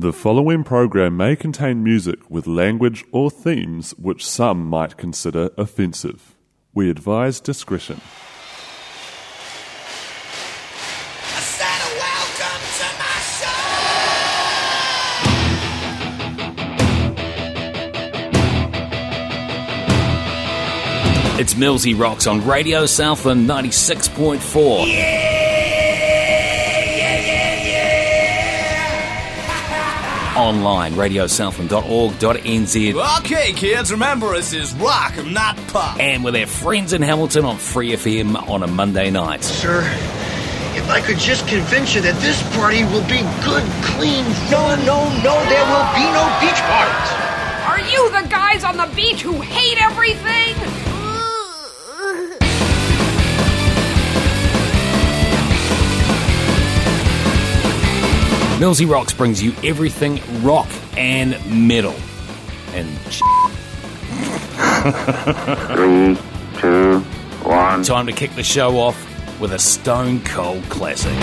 The following program may contain music with language or themes which some might consider offensive. We advise discretion. I said welcome to my show. It's Millsy Rocks on Radio Southland 96.4. Online, radiosouthland.org.nz. Okay, kids, remember this is rock, not pop. And with our friends in Hamilton on Free FM on a Monday night. Sir, if I could just convince you that this party will be good, clean No, no, no, there will be no beach parties. Are you the guys on the beach who hate everything? Millsy Rocks brings you everything rock and metal. And Three, two, one. time to kick the show off with a stone cold classic.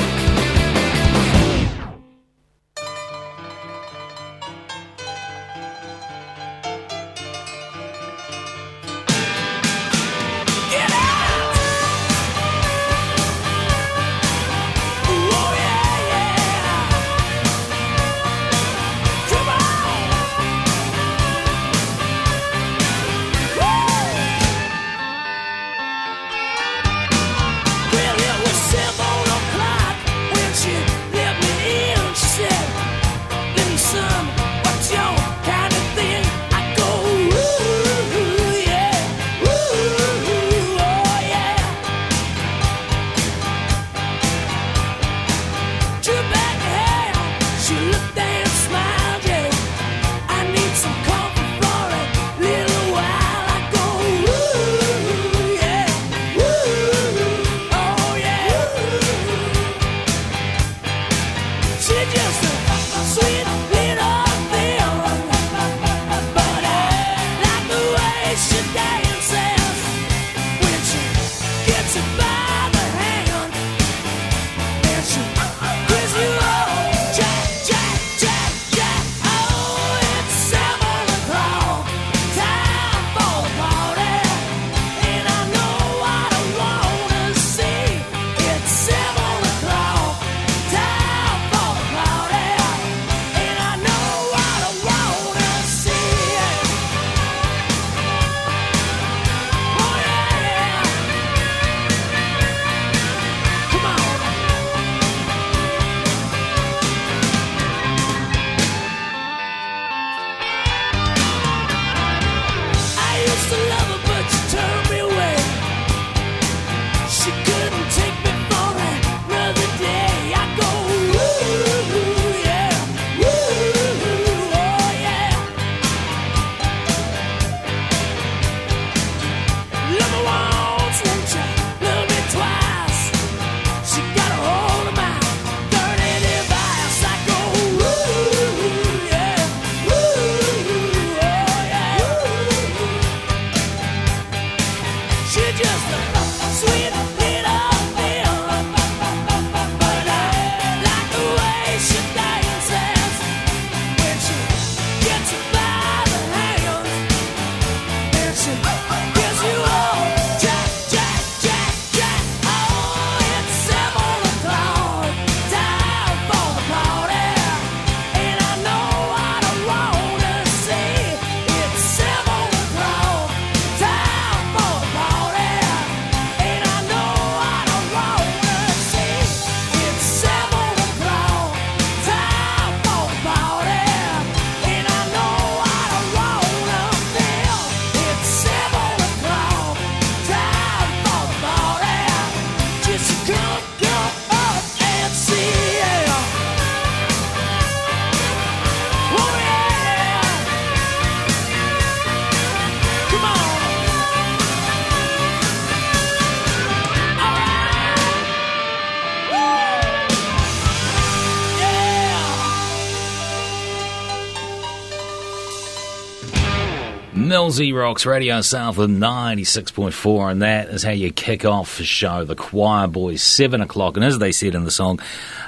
Rocks Radio Southland 96.4, and that is how you kick off the show. The Quireboys, 7 o'clock, and as they said in the song,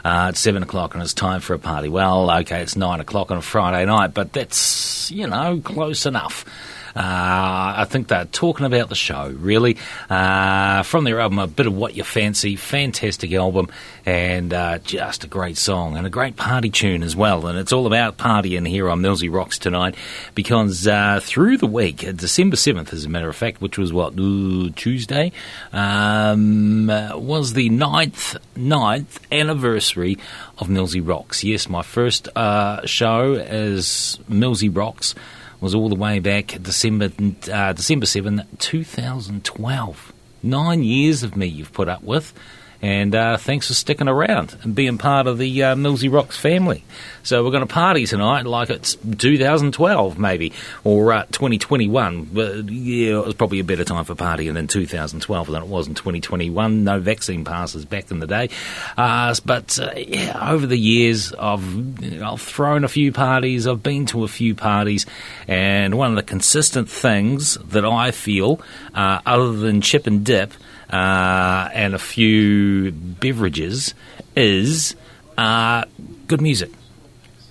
uh, it's 7 o'clock and it's time for a party. Well, okay, it's 9 o'clock on a Friday night, but that's, you know, close enough. Uh, I think they're talking about the show, really. Uh, from their album, A Bit of What You Fancy, fantastic album, and uh, just a great song and a great party tune as well. And it's all about partying here on Millsy Rocks tonight because uh, through the week, uh, December 7th, as a matter of fact, which was what, ooh, Tuesday, um, uh, was the ninth, ninth anniversary of Millsy Rocks. Yes, my first show as Millsy Rocks was all the way back December uh, December 7, 2012. Nine years of me you've put up with. And uh, thanks for sticking around and being part of the uh, Millsy Rocks family. So we're going to party tonight like it's 2012 maybe or uh, 2021. But yeah, it was probably a better time for partying in 2012 than it was in 2021. No vaccine passes back in the day. Uh, but uh, yeah, over the years I've I've thrown a few parties. I've been to a few parties, and one of the consistent things that I feel, uh, other than chip and dip uh, and a few beverages is uh, good music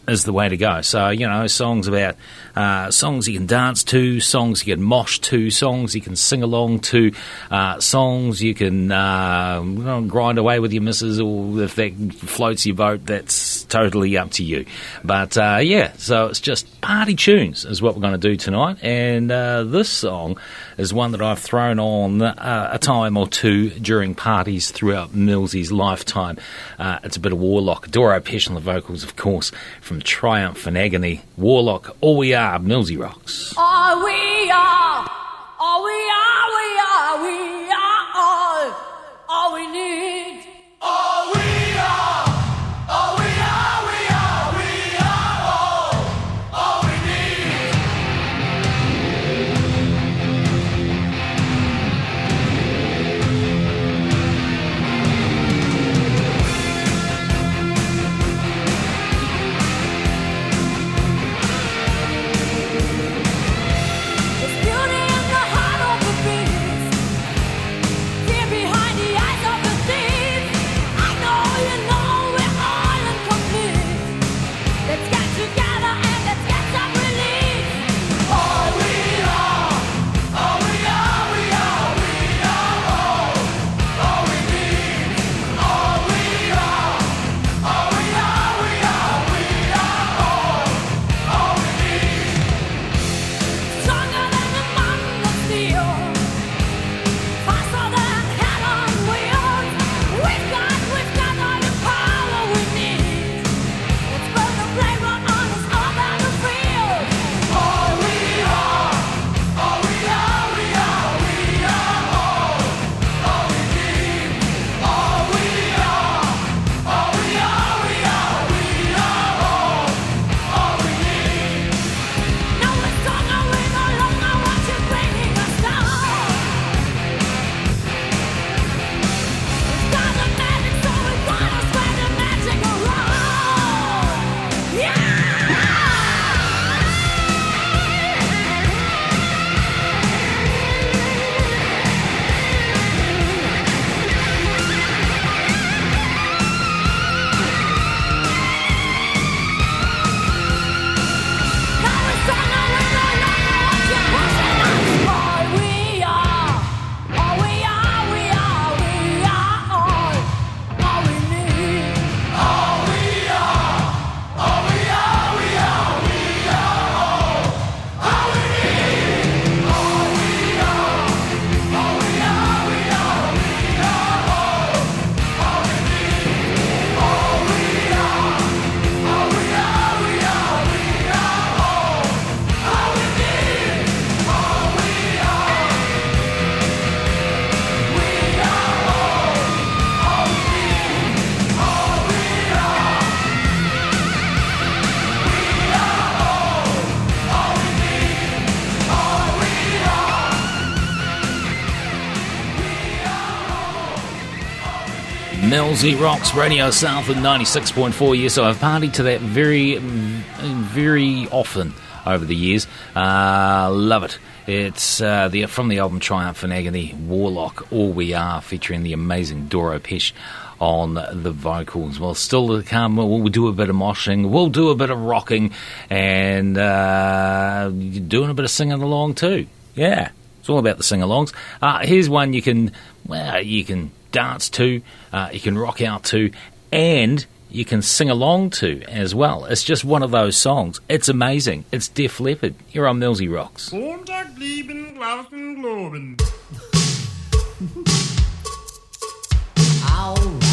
is the way to go. So you know, songs about uh, songs you can dance to, songs you can mosh to, songs you can sing along to, uh, songs you can uh, grind away with your missus, or if that floats your boat, that's totally up to you. But uh, yeah, so it's just party tunes is what we're going to do tonight, and uh, this song is one that I've thrown on a time or two during parties throughout Millsy's lifetime. it's a bit of Warlock, Doro Pesch on the vocals, of course, from Triumph and Agony. Warlock, all we are are Millsy Rocks. All we uh, are, all we are, we are, we are all, all we need. All we Millsy Rocks Radio Southland 96.4. Yes, so I've partied to that very, very often over the years. Uh, love it. It's uh, the from the album Triumph and Agony, Warlock, All We Are, featuring the amazing Doro Pesch on the vocals. Well, still to come, we'll do a bit of moshing, we'll do a bit of rocking, and uh, doing a bit of singing along too. Yeah, it's all about the sing-alongs. Uh, here's one you can, well, you can dance to, uh, you can rock out to, and you can sing along to as well. It's just one of those songs. It's amazing. It's Def Leppard. Here on Millsy Rocks.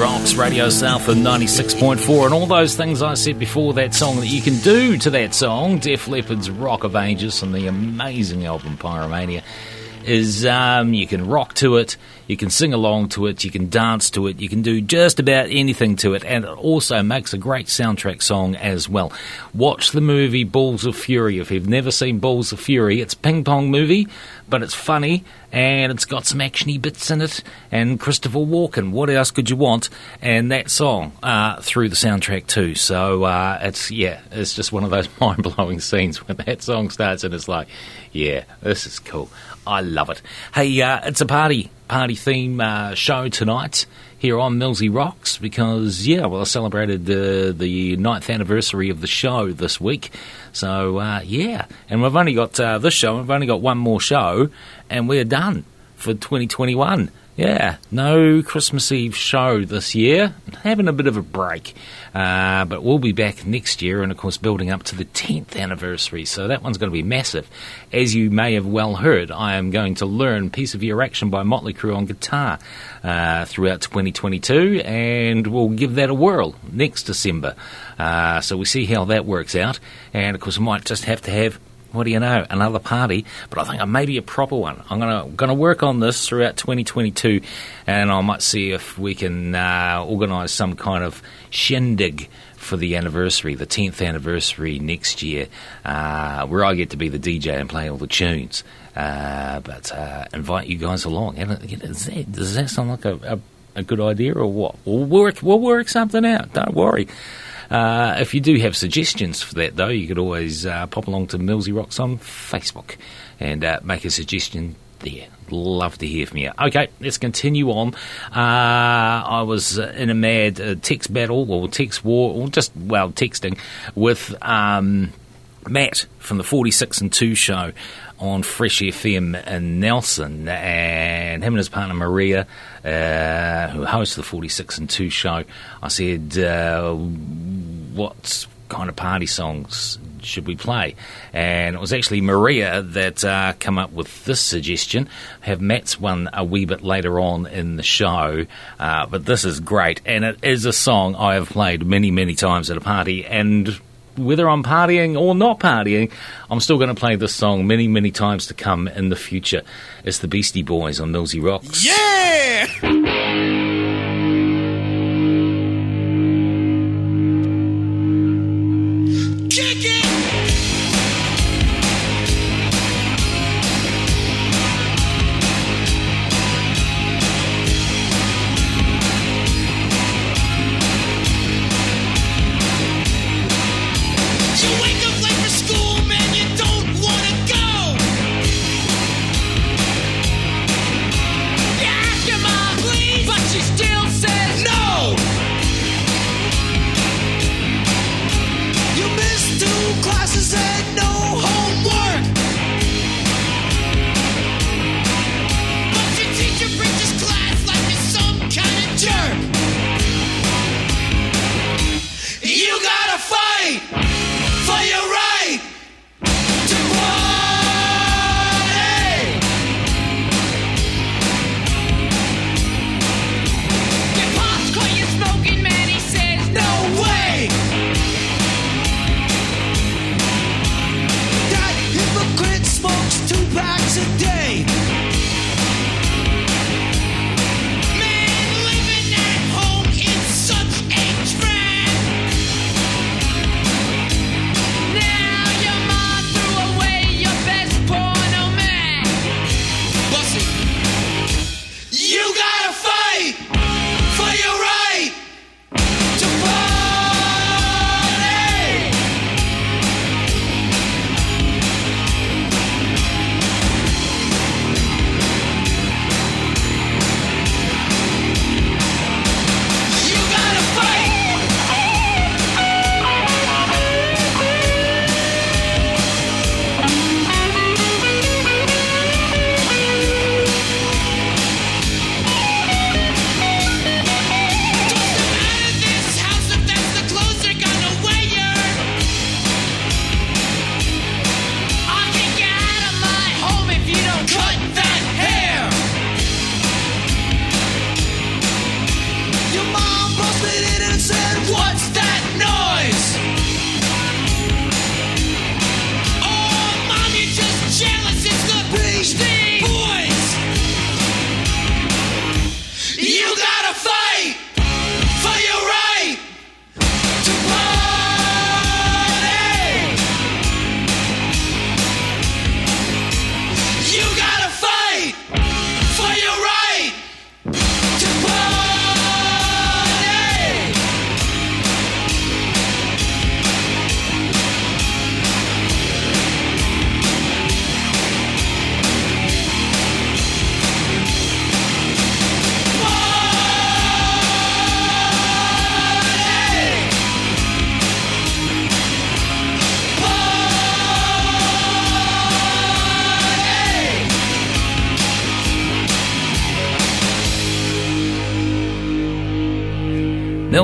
Rocks, Radio Southland 96.4, and all those things I said before that song that you can do to that song. Def Leppard's Rock of Ages from the amazing album Pyromania. is um, you can rock to it, you can sing along to it, you can dance to it, you can do just about anything to it, and it also makes a great soundtrack song as well. Watch the movie Balls of Fury. If you've never seen Balls of Fury, it's a ping pong movie, but it's funny and it's got some actiony bits in it. And Christopher Walken, what else could you want? And that song uh, through the soundtrack too. So uh, it's yeah, it's just one of those mind blowing scenes when that song starts and it's like, yeah, this is cool. I love it. Hey, uh, it's a party party theme uh, show tonight here on Millsy Rocks because, yeah, well, I celebrated the, the ninth anniversary of the show this week. So, uh, yeah, and we've only got uh, this show, we've only got one more show, and we're done for 2021. Yeah, no Christmas Eve show this year. Having a bit of a break. Uh, but we'll be back next year, and of course, building up to the 10th anniversary. So that one's going to be massive. As you may have well heard, I am going to learn Piece of Your Action by Motley Crue on guitar uh, throughout 2022, and we'll give that a whirl next December. Uh, so we see how that works out. And of course, we might just have to have what do you know, another party, but I think maybe a proper one. I'm gonna gonna work on this throughout 2022, and I might see if we can uh, organise some kind of shindig for the anniversary, the 10th anniversary next year, uh, where I get to be the DJ and play all the tunes. Uh, but uh, invite you guys along. Does that, does that sound like a, a, a good idea or what? We'll work, we'll work something out. Don't worry. Uh, if you do have suggestions for that, though, you could always uh, pop along to Millsy Rocks on Facebook and uh, make a suggestion there. Love to hear from you. Okay, let's continue on. Uh, I was in a mad uh, text battle, or text war, or just, well, texting with um, Matt from the 46 and 2 show on Fresh FM in Nelson, and him and his partner Maria, uh, who hosts the 46 and 2 show, I said, uh, what kind of party songs should we play? And it was actually Maria that uh, up with this suggestion. Have Matt's one a wee bit later on in the show, uh, but this is great, and it is a song I have played many, many times at a party, and whether I'm partying or not partying, I'm still going to play this song many, many times to come in the future. It's the Beastie Boys on Millsy Rocks. Yeah!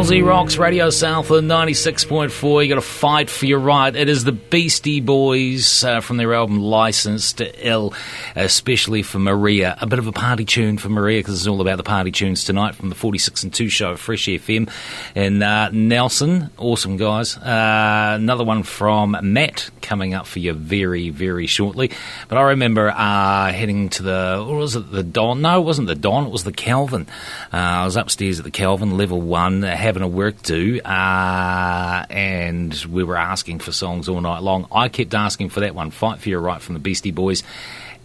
Millsy Rocks Radio Southland 96.4. You got to fight for your right. It is the Beastie Boys uh, from their album Licensed to Ill, especially for Maria. A bit of a party tune for Maria because it's all about the party tunes tonight from the 46 and 2 show, Fresh FM. And uh, Nelson, awesome guys. Uh, another one from Matt coming up for you very, very shortly. But I remember uh, heading to the, what was it, the Don? No, it wasn't the Don, it was the Calvin. Uh, I was upstairs at the Calvin, level one having a work do, uh, and we were asking for songs all night long. I kept asking for that one, "Fight for Your Right" from the Beastie Boys,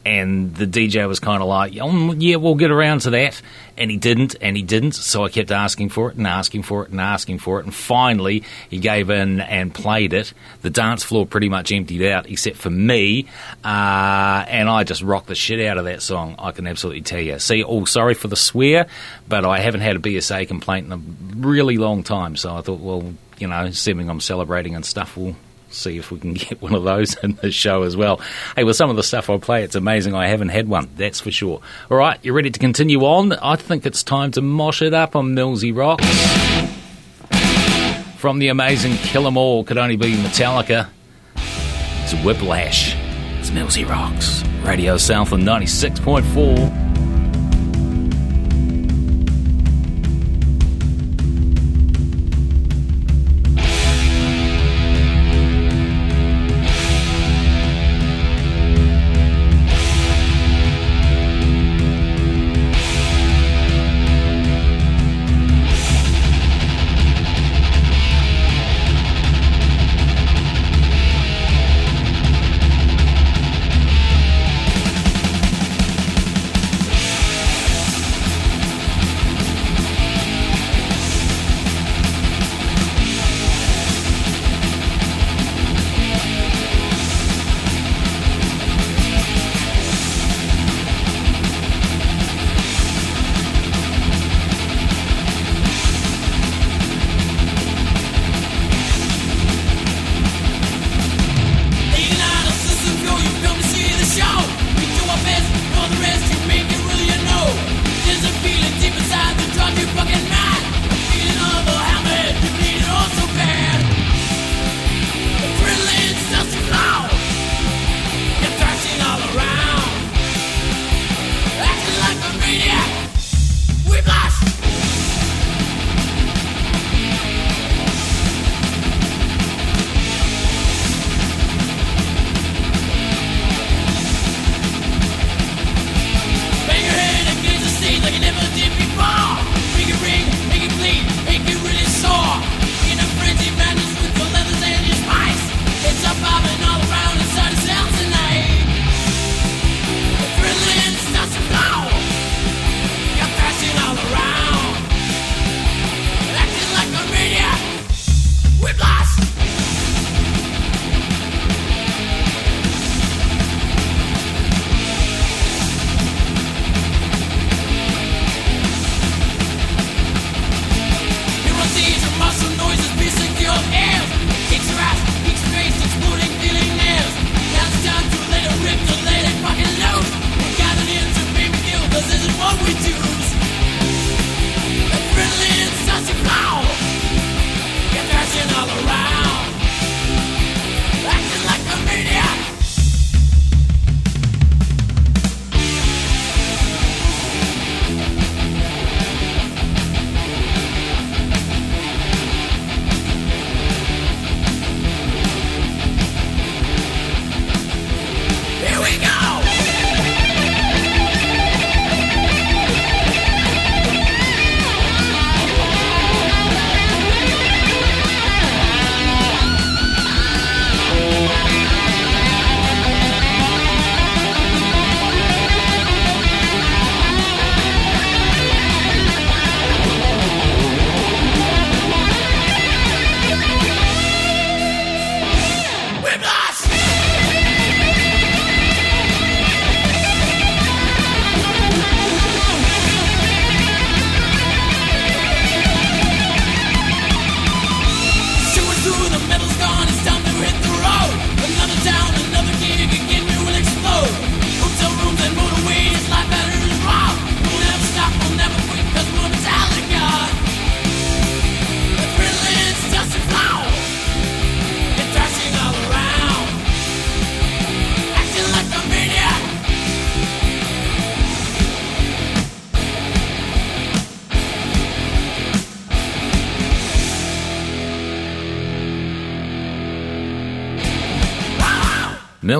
and the DJ was kind of like, oh, "Yeah, we'll get around to that," and he didn't, and he didn't. So I kept asking for it and asking for it and asking for it, and finally he gave in and played it. The dance floor pretty much emptied out, except for me, uh, and I just rocked the shit out of that song. I can absolutely tell you. See, all sorry for the swear, but I haven't had a BSA complaint in a really long time. So I thought, well, you know, assuming I'm celebrating and stuff, we'll see if we can get one of those in the show as well. Hey, with some of the stuff I play, it's amazing I haven't had one, that's for sure. All right, you ready to continue on? I think it's time to mosh it up on Millsy Rocks. From the amazing Kill 'Em All, could only be Metallica. It's Whiplash. It's Millsy Rocks. Radio Southland 96.4.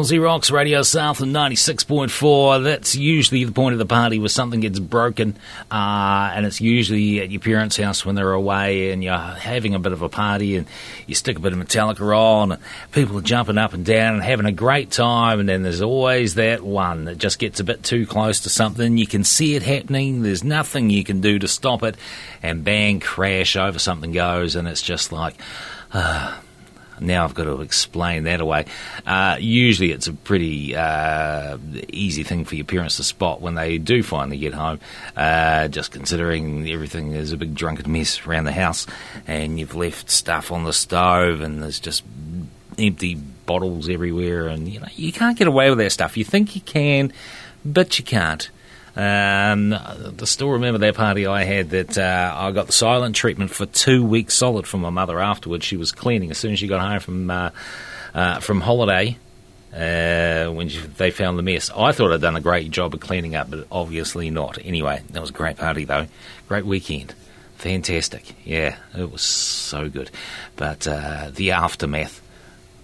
Millsy Rocks Radio Southland 96.4. That's usually the point of the party where something gets broken, uh, and it's usually at your parents' house when they're away and you're having a bit of a party and you stick a bit of Metallica on, and people are jumping up and down and having a great time, and then there's always that one that just gets a bit too close to something. You can see it happening, there's nothing you can do to stop it, and bang, crash over something goes, and it's just like, uh, now I've got to explain that away. Uh, usually, it's a pretty uh, easy thing for your parents to spot when they do finally get home. Uh, just considering everything is a big drunken mess around the house, and you've left stuff on the stove, and there's just empty bottles everywhere, and you know you can't get away with that stuff. You think you can, but you can't. Um, I still remember that party I had that uh, I got the silent treatment for two weeks solid from my mother afterwards. She was cleaning as soon as she got home from uh, uh, from holiday. Uh, when she, they found the mess, I thought I'd done a great job of cleaning up, but obviously not. Anyway, that was a great party though, great weekend, fantastic. Yeah, it was so good. But uh, the aftermath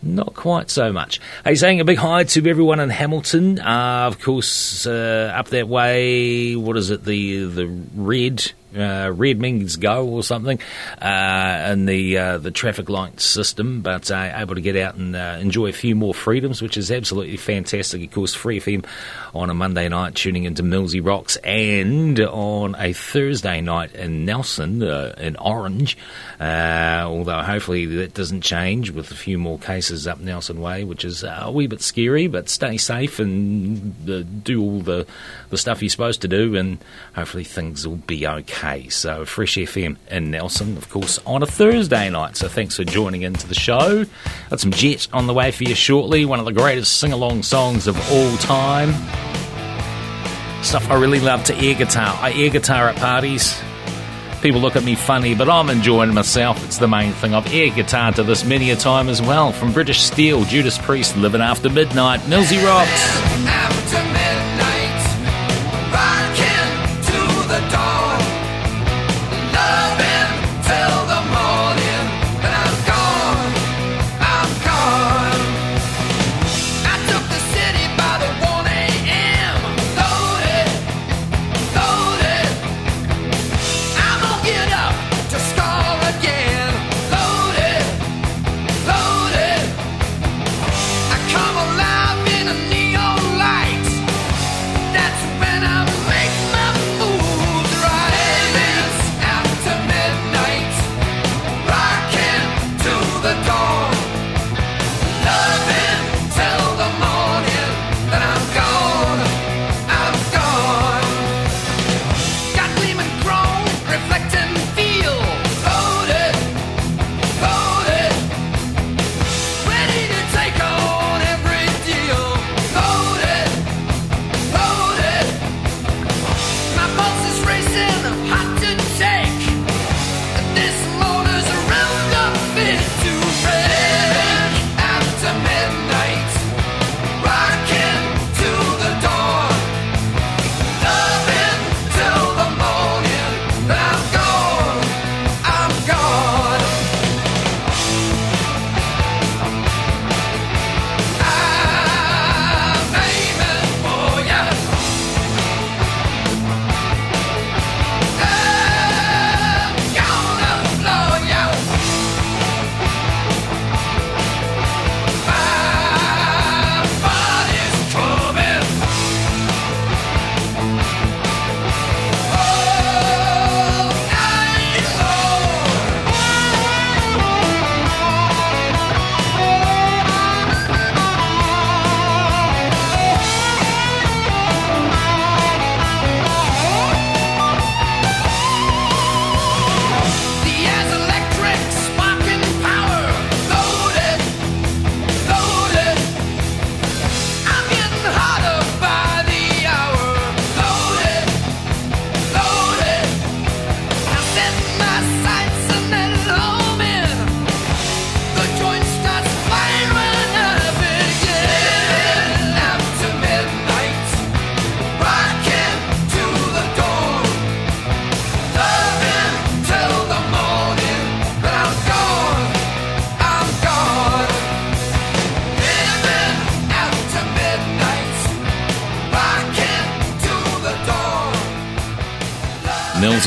not quite so much. Hey, saying a big hi to everyone in Hamilton. Uh, of course, uh, up that way, what is it? The the red uh, red means go or something, uh, and the uh, the traffic light system, but uh, able to get out and uh, enjoy a few more freedoms, which is absolutely fantastic. Of course, Free FM on a Monday night, tuning into Millsy Rocks, and on a Thursday night in Nelson, uh, in Orange. although hopefully that doesn't change with a few more cases up Nelson Way, which is a wee bit scary. But stay safe and do all the the stuff you're supposed to do, and hopefully things will be okay. So, Fresh FM in Nelson, of course, on a Thursday night. So, thanks for joining into the show. Got some Jet on the way for you shortly, one of the greatest sing along songs of all time. Stuff I really love to air guitar. I air guitar at parties. People look at me funny, but I'm enjoying myself. It's the main thing. I've air guitar to this many a time as well. From British Steel, Judas Priest, Living After Midnight, Millsy Rocks.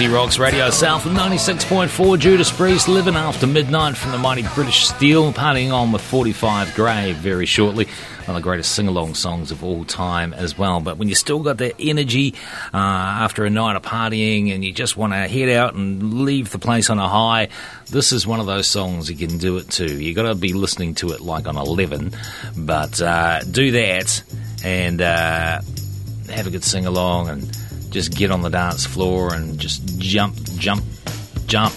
Rocks Radio South 96.4 Judas Priest living after midnight from the mighty British Steel partying on with 45 Grave very shortly. One of the greatest sing-along songs of all time as well. But when you still got that energy uh, after a night of partying and you just want to head out and leave the place on a high this is one of those songs you can do it to you got to be listening to it like on 11 but uh, do that and uh, have a good sing-along and just get on the dance floor and just jump, jump, jump.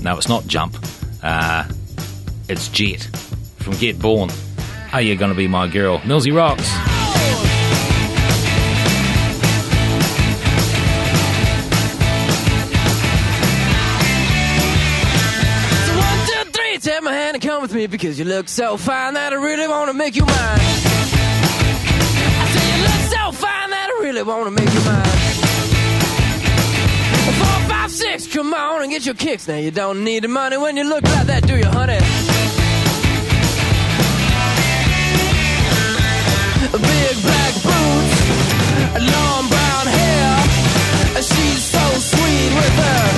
No, it's not jump. Uh, it's Jet from Get Born. Are you gonna be my girl? Millsy rocks. So one, two, three, take my hand and come with me because you look so fine that I really wanna make you mine. Really wanna make you mine. Four, five, six, come on and get your kicks. Now you don't need the money when you look like that, do you, honey? Big black boots, long brown hair. She's so sweet with her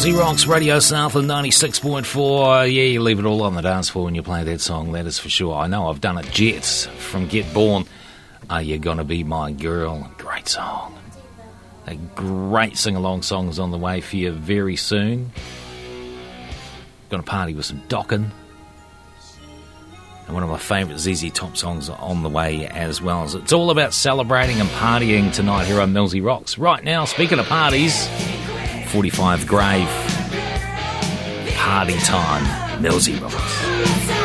Millsy Rocks Radio Southland 96.4. Yeah, you leave it all on the dance floor when you play that song, that is for sure. I know I've done it. Jets from Get Born. Are You Gonna Be My Girl? Great song. A great sing along songs on the way for you very soon. Gonna party with some Dokken. And one of my favourite ZZ Top songs on the way as well. So it's all about celebrating and partying tonight here on Millsy Rocks. Right now, speaking of parties, 45 Grave. Party time. Millsy Rocks.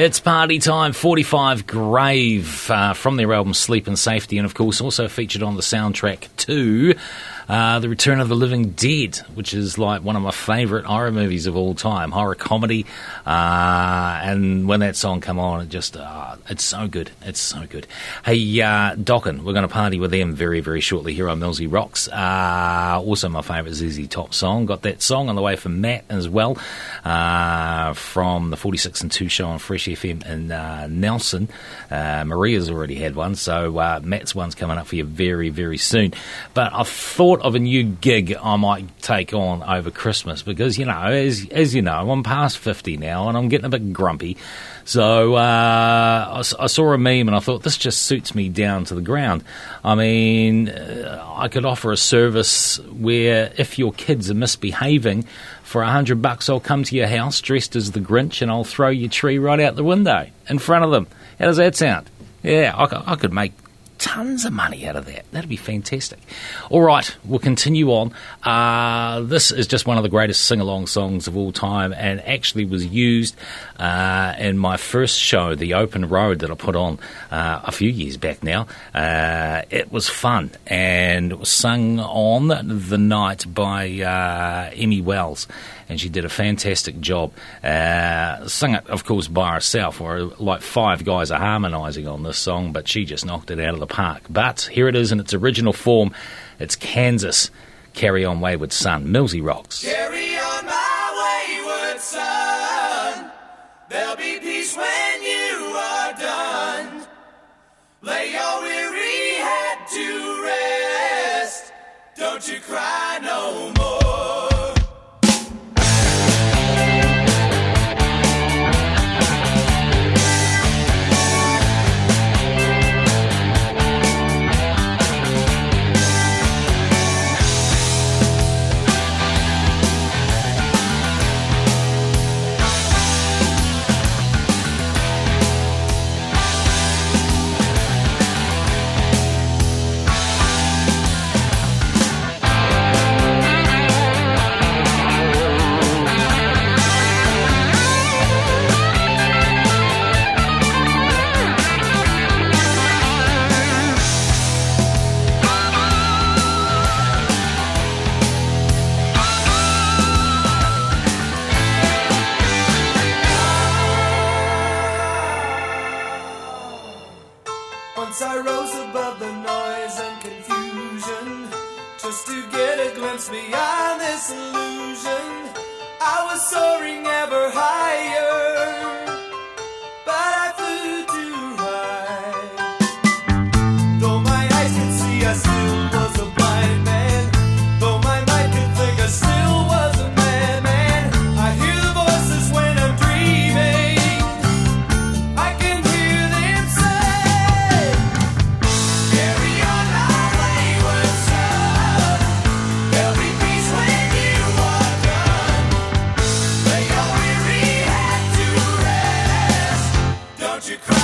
It's party time. 45 Grave uh, from their album Sleep in Safety, and of course also featured on the soundtrack to uh, The Return of the Living Dead, which is like one of my favourite horror movies of all time, horror comedy. Uh, and when that song come on, it just uh, it's so good. It's so good. Hey, uh, Dokken, we're going to party with them very very shortly here on Millsy Rocks. Uh, also my favourite ZZ Top song. Got that song on the way from Matt as well uh, from the 46 and 2 show on Fresh FM in uh, Nelson. Maria's already had one, so Matt's one's coming up for you very, very soon. But I thought of a new gig I might take on over Christmas because, you know, as, as you know, I'm past 50 now and I'm getting a bit grumpy. So uh, I, I saw a meme and I thought this just suits me down to the ground. I mean, uh, I could offer a service where if your kids are misbehaving, for a hundred bucks, I'll come to your house dressed as the Grinch and I'll throw your tree right out the window in front of them. How does that sound? Yeah, I, I could make tons of money out of that. That'd be fantastic. All right, we'll continue on. Uh, this is just one of the greatest sing along songs of all time and actually was used uh, in my first show, The Open Road, that I put on uh, a few years back now. Uh, it was fun and it was sung on the night by uh, Emmy Wells and she did a fantastic job. Uh, sung it, of course, by herself, or like five guys are harmonising on this song, but she just knocked it out of the park. But here it is in its original form. It's Kansas. Carry on, wayward son. Millsy rocks. Carry on, my wayward son. There'll be peace when you are done. Lay your weary head to rest. Don't you cry no more. Glimpse beyond this illusion. I was soaring ever higher, Don't you cry.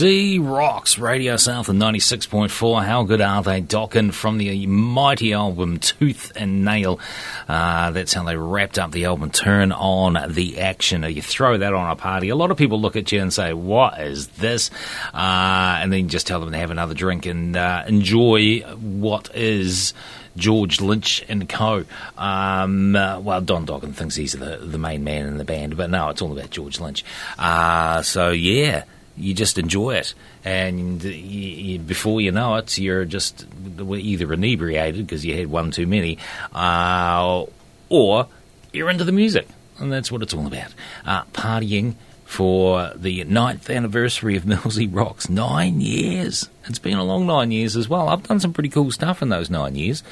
Millsy Rocks, Radio Southland 96.4. How good are they? Dokken from the mighty album Tooth and Nail. Uh, that's how they wrapped up the album Turn on the Action. You throw that on a party. A lot of people look at you and say, What is this? Uh, and then just tell them to have another drink and uh, enjoy what is. George Lynch and co. Um, uh, well, Don Dokken thinks he's the, the main man in the band, but no, it's all about George Lynch. Uh, so, yeah, you just enjoy it. And you, you, before you know it, you're just either inebriated because you had one too many, uh, or you're into the music. And that's what it's all about. Uh, partying for the ninth anniversary of Millsy Rocks. Nine years. It's been a long nine years as well. I've done some pretty cool stuff in those nine years,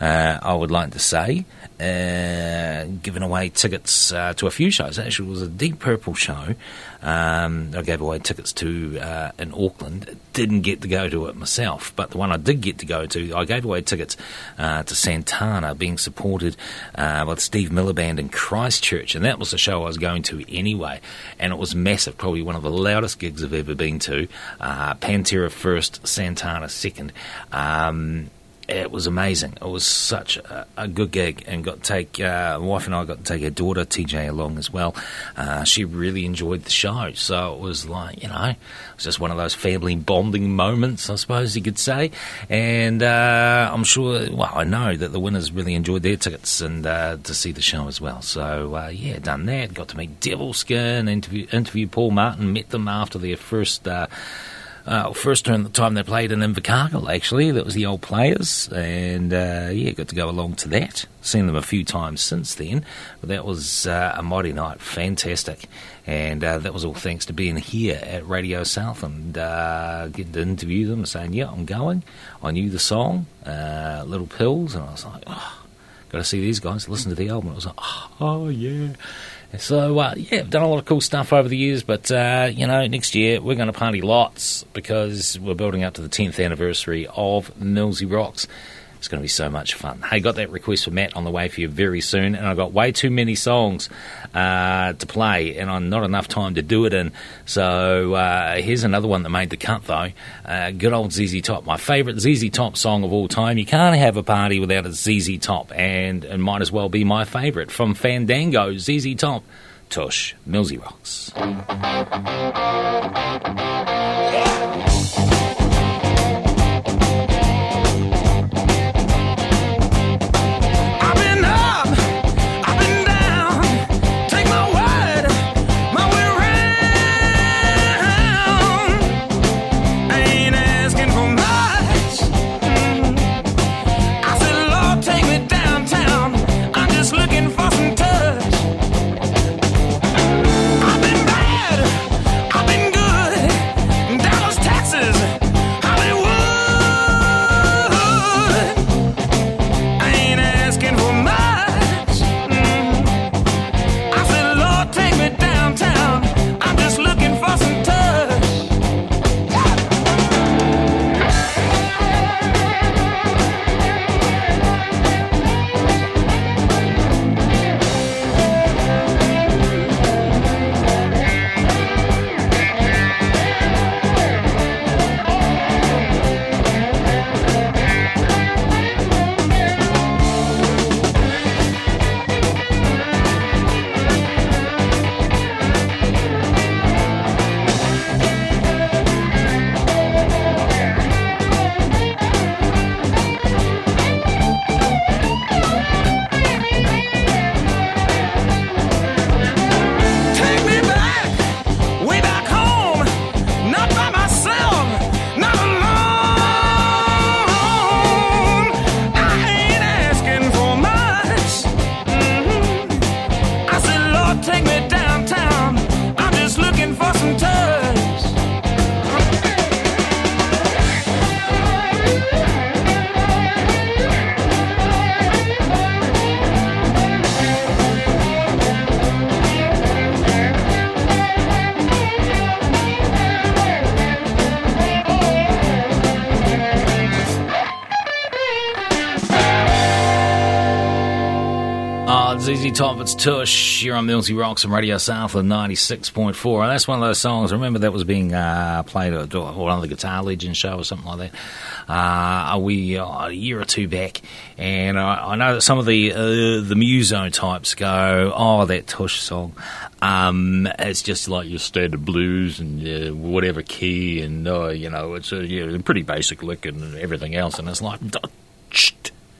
uh, I would like to say. Uh, giving away tickets uh, to a few shows. Actually, it was a Deep Purple show. Um, I gave away tickets to uh, in Auckland. Didn't get to go to it myself, but the one I did get to go to, I gave away tickets uh, to Santana, being supported uh, by the Steve Miller Band in Christchurch, and that was the show I was going to anyway. And it was massive, probably one of the loudest gigs I've ever been to. Pantera first, Santana second. Um, it was amazing. It was such a, a good gig, and got to take uh, my wife and I got to take her daughter TJ along as well. Uh, she really enjoyed the show, so it was like you know, it was just one of those family bonding moments, I suppose you could say. And uh, I'm sure, well, I know that the winners really enjoyed their tickets and uh, to see the show as well. So uh, yeah, done that. Got to meet Devilskin, interview interview Paul Martin, met them after their first uh, first time the time they played in Invercargill, actually. That was the old players, and uh, yeah, got to go along to that. Seen them a few times since then, but that was uh, a mighty night, fantastic. And uh, that was all thanks to being here at Radio South and uh, getting to interview them and saying, Yeah, I'm going. I knew the song, uh, Little Pills, and I was like, Oh, got to see these guys, listen to the album. I was like, oh yeah. So, uh, yeah, I've done a lot of cool stuff over the years, but, uh, you know, next year we're going to party lots because we're building up to the 10th anniversary of Millsy Rocks. It's going to be so much fun. Hey, got that request for Matt on the way for you very soon, and I've got way too many songs uh, to play, and I'm not enough time to do it in. So uh, here's another one that made the cut, though. Uh, good old ZZ Top, my favourite ZZ Top song of all time. You can't have a party without a ZZ Top, and it might as well be my favourite from Fandango, ZZ Top. Tush, Millsy Rocks. Top, it's Tush. You're on Millsy Rocks and Radio South Southland 96.4. And that's one of those songs, I remember that was being uh, played at of the Guitar Legends show or something like that. Uh, we uh, a year or two back, and I, I know that some of the uh, the muso types go, "Oh, that Tush song, um, it's just like your standard blues and uh, whatever key, and uh, you know, it's a yeah, pretty basic lick and everything else." And it's like, shh,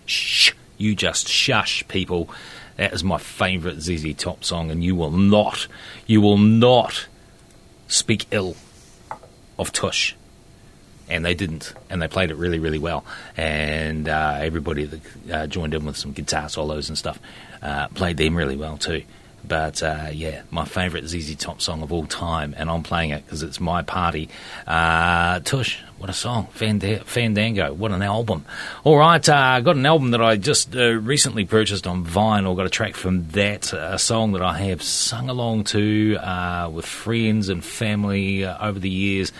shh, you just shush, people. That is my favourite ZZ Top song, and you will not, you will not speak ill of Tush. And they didn't, and they played it really, really well. And uh, everybody that uh, joined in with some guitar solos and stuff uh, played them really well too. But uh, yeah, my favourite ZZ Top song of all time, and I'm playing it because it's my party. Uh, Tush, what a song! Fandango, what an album! All right, I uh, got an album that I just uh, recently purchased on vinyl. Got a track from that, a song that I have sung along to uh, with friends and family uh, over the years.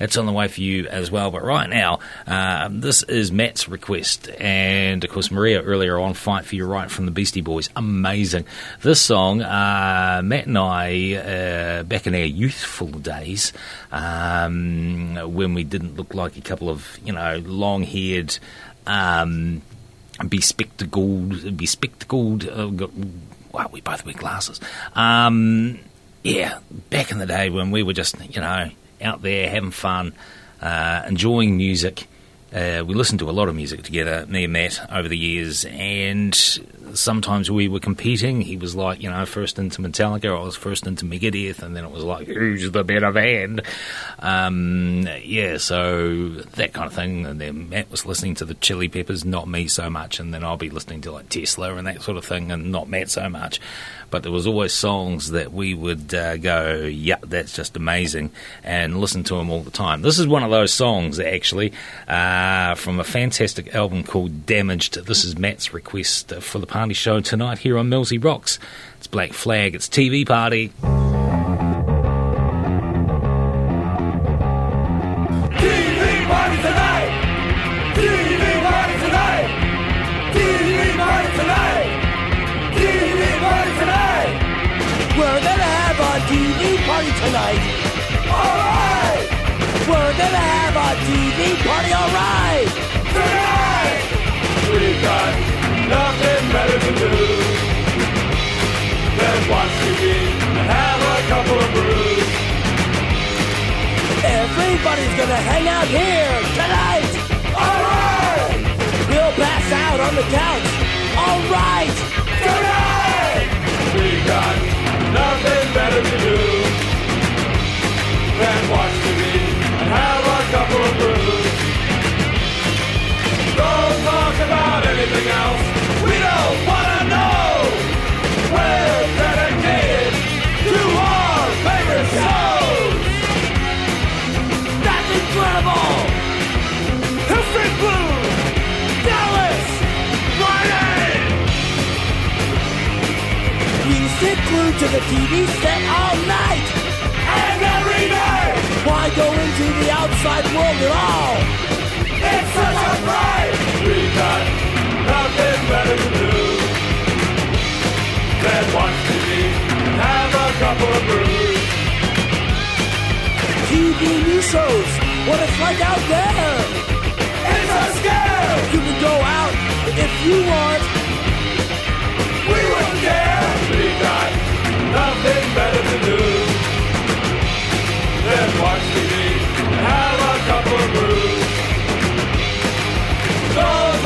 It's on the way for you as well. But right now, uh, this is Matt's request. And of course, Maria earlier on, Fight for Your Right from the Beastie Boys. Amazing. This song, uh, Matt and I, uh, back in our youthful days, um, when we didn't look like a couple of, you know, long haired, um, bespectacled, bespectacled, uh, wow, we both wear glasses. Um, yeah, back in the day when we were just, you know, out there having fun, uh, enjoying music. Uh, we listened to a lot of music together, me and Matt, over the years, and sometimes we were competing. He was like, you know, first into Metallica, I was first into Megadeth, and then it was like, who's the better band? Um, yeah, so that kind of thing. And then Matt was listening to the Chili Peppers, not me so much, and then I'll be listening to like Tesla and that sort of thing, and not Matt so much but there was always songs that we would uh, go, yeah, that's just amazing, and listen to them all the time. This is one of those songs, actually, uh, from a fantastic album called Damaged. This is Matt's request for the show tonight here on Millsy Rocks. It's Black Flag, it's TV party out here sit glued to the TV set all night and every day. Why go into the outside world at all? It's such a pride. We got nothing better to do than watch TV and have a couple of brews. TV new shows, what it's like out there. It's a scare. You can go out if you want. We got nothing better to do then watch TV and have a of. Don't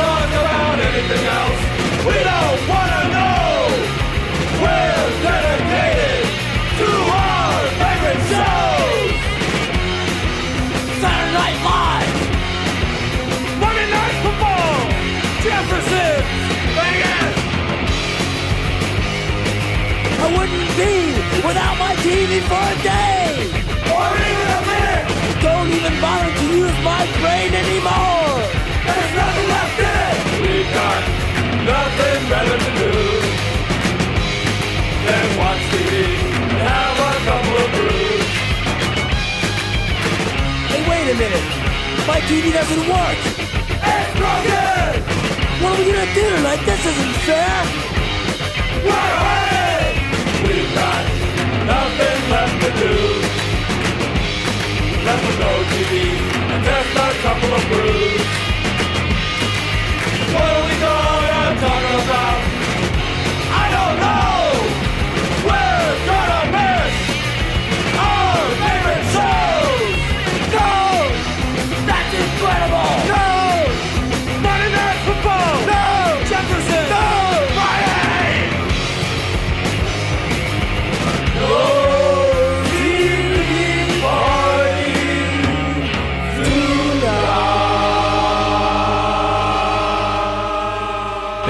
about anything else. We don't want to know. Without my TV for a day or even a minute. Don't even bother to use my brain anymore. There's nothing left in it. We've got nothing better to do than watch TV and have a couple of brews. Hey, wait a minute. My TV doesn't work. It's broken. What are we gonna do tonight? This isn't fair. We've got nothing left to do. Let's go TV and test a couple of brews. What are we gonna talk about?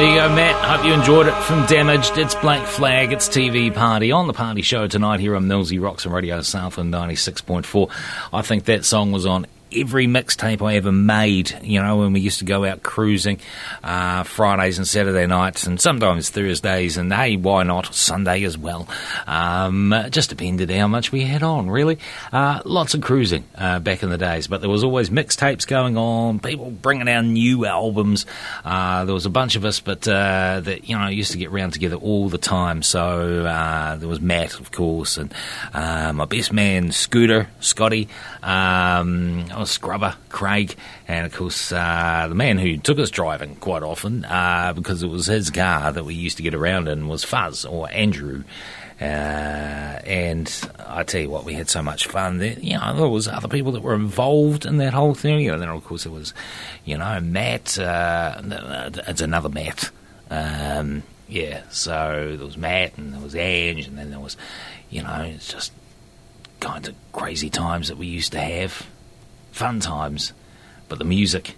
There you go, Matt. Hope you enjoyed it from Damaged. It's Black Flag. It's TV Party on the Party Show tonight here on Millsy Rocks and Radio Southland 96.4. I think that song was on every mixtape I ever made, you know, when we used to go out cruising uh, Fridays and Saturday nights and sometimes Thursdays and hey, why not Sunday as well. Um, just depended how much we had on, really. Uh, lots of cruising uh, back in the days, but there was always mixtapes going on, people bringing out new albums. Uh, there was a bunch of us, but uh, that, you know, used to get round together all the time. So uh, there was Matt, of course, and my best man, Scooter, Scotty, um, oh, Scrubber, Craig, and of course uh, the man who took us driving quite often uh, because it was his car that we used to get around in was Fuzz or Andrew. Uh, and I tell you what, we had so much fun. There, you know, there was other people that were involved in that whole thing. You know, then of course there was, you know, Matt. Uh, it's another Matt. Um, yeah, so there was Matt and there was Ange, and then there was, you know, it's just kinds of crazy times that we used to have, fun times, but the music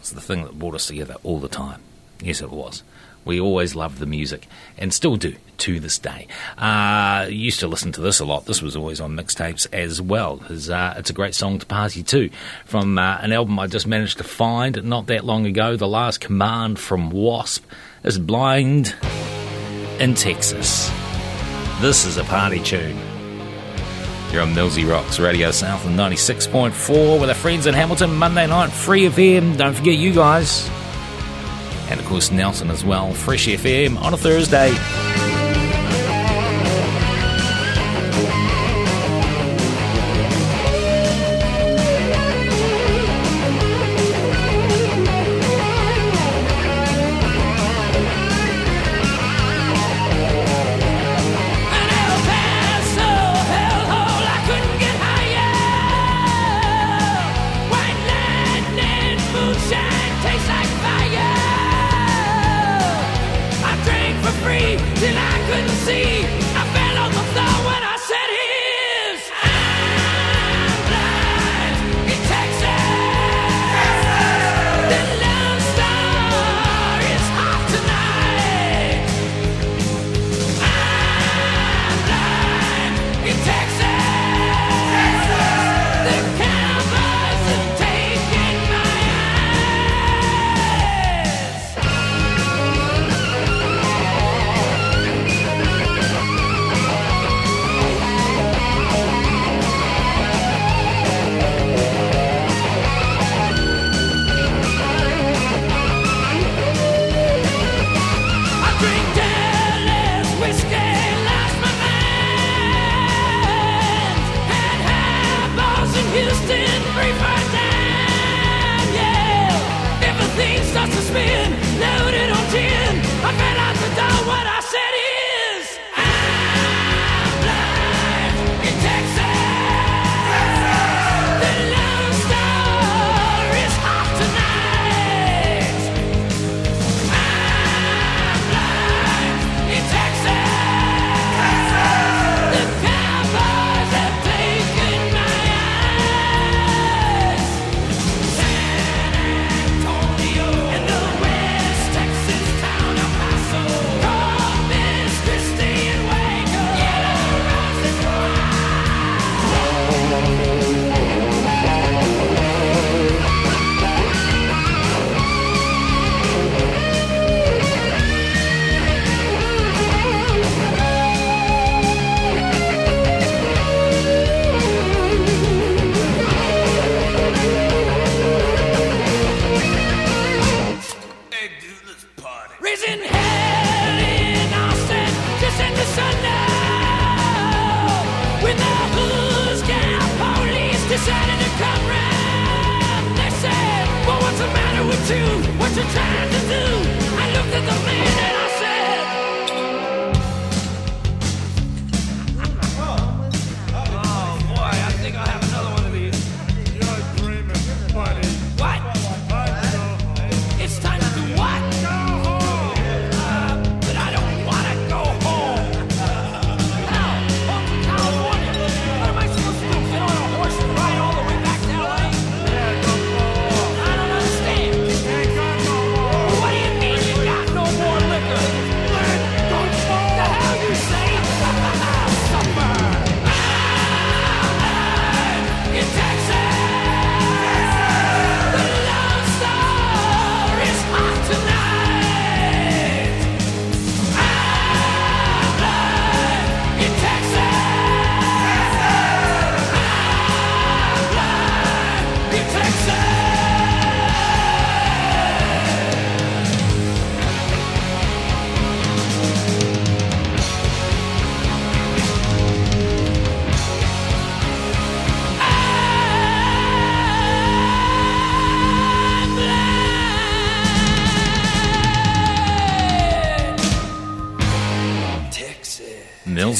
was the thing that brought us together all the time. Yes, it was. We always loved the music and still do to this day. Uh, used to listen to this a lot. This was always on mixtapes as well because uh, it's a great song to party to. From uh, an album I just managed to find not that long ago, The Last Command from Wasp is Blind in Texas. This is a party tune. You're on Millsy Rocks Radio Southland 96.4 with our friends in Hamilton, Monday night, Free FM. Don't forget you guys. And of course, Nelson as well, Fresh FM on a Thursday.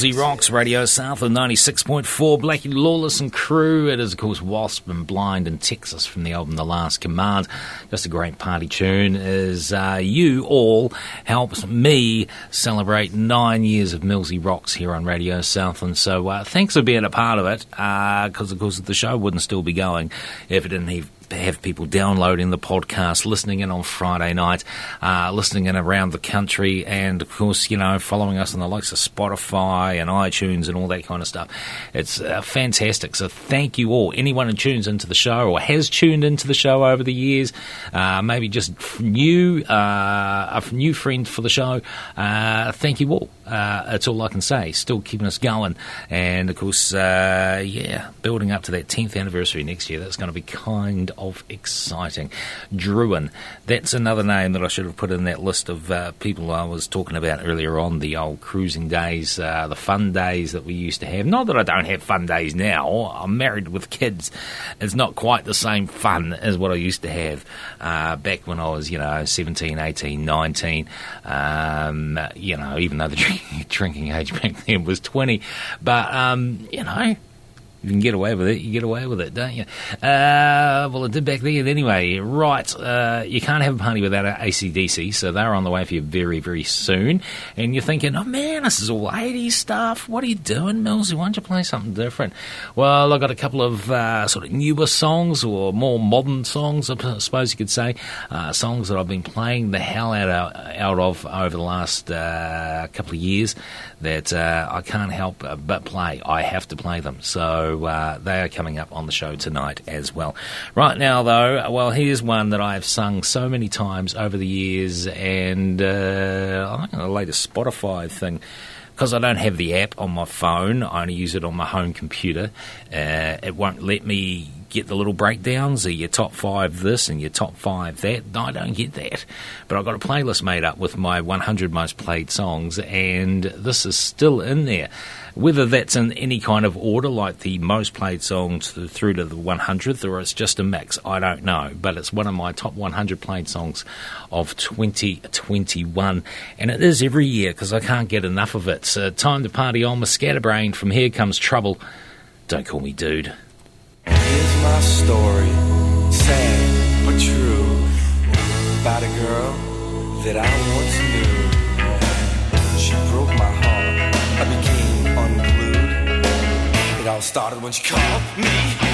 Millsy Rocks, Radio Southland 96.4, Blackie Lawless and crew. It is, of course, Wasp and Blind in Texas from the album The Last Command. Just a great party tune as uh, you all helps me celebrate nine years of Millsy Rocks here on Radio Southland. So uh, thanks for being a part of it because, of course, the show wouldn't still be going if it didn't have have people downloading the podcast, listening in on Friday night, uh, listening in around the country, and of course, you know, following us on the likes of Spotify and iTunes and all that kind of stuff. It's uh, fantastic. So thank you all. Anyone who tunes into the show or has tuned into the show over the years, uh, maybe just new, uh, a new friend for the show, uh, thank you all. Uh, that's all I can say. Still keeping us going, and of course, yeah, building up to that 10th anniversary next year. That's going to be kind of exciting. Druin, that's another name that I should have put in that list of uh, people I was talking about earlier on. The old cruising days, uh, the fun days that we used to have. Not that I don't have fun days now. I'm married with kids. It's not quite the same fun as what I used to have uh, back when I was, you know, 17, 18, 19. Um, you know, even though the drinking, drinking age back then was 20. But, um, you know, you can get away with it, you get away with it, don't you? Uh, well, it did back then anyway. Right, uh, you can't have a party without ACDC, so they're on the way for you very, very soon. And you're thinking, oh man, this is all 80s stuff. What are you doing, Millsy? Why don't you play something different? Well, I've got a couple of uh, sort of newer songs or more modern songs, I suppose you could say. Uh, songs that I've been playing the hell out of, out of over the last uh, couple of years that uh, I can't help but play. I have to play them. Uh, they are coming up on the show tonight as well. Right now, though, well, here's one that I've sung so many times over the years, and uh, I think the latest Spotify thing. Because I don't have the app on my phone, I only use it on my home computer. Uh, it won't let me get the little breakdowns of your top five this and your top five that. I don't get that. But I've got a playlist made up with my 100 most played songs, and this is still in there. Whether that's in any kind of order, like the most played songs through to the 100th, or it's just a mix, I don't know. But it's one of my top 100 played songs of 2021. And it is every year because I can't get enough of it. So time to party on with Scatterbrain from Here Comes Trouble. Don't call me dude. Here's my story, sad but true, about a girl that I once knew. All started when she called me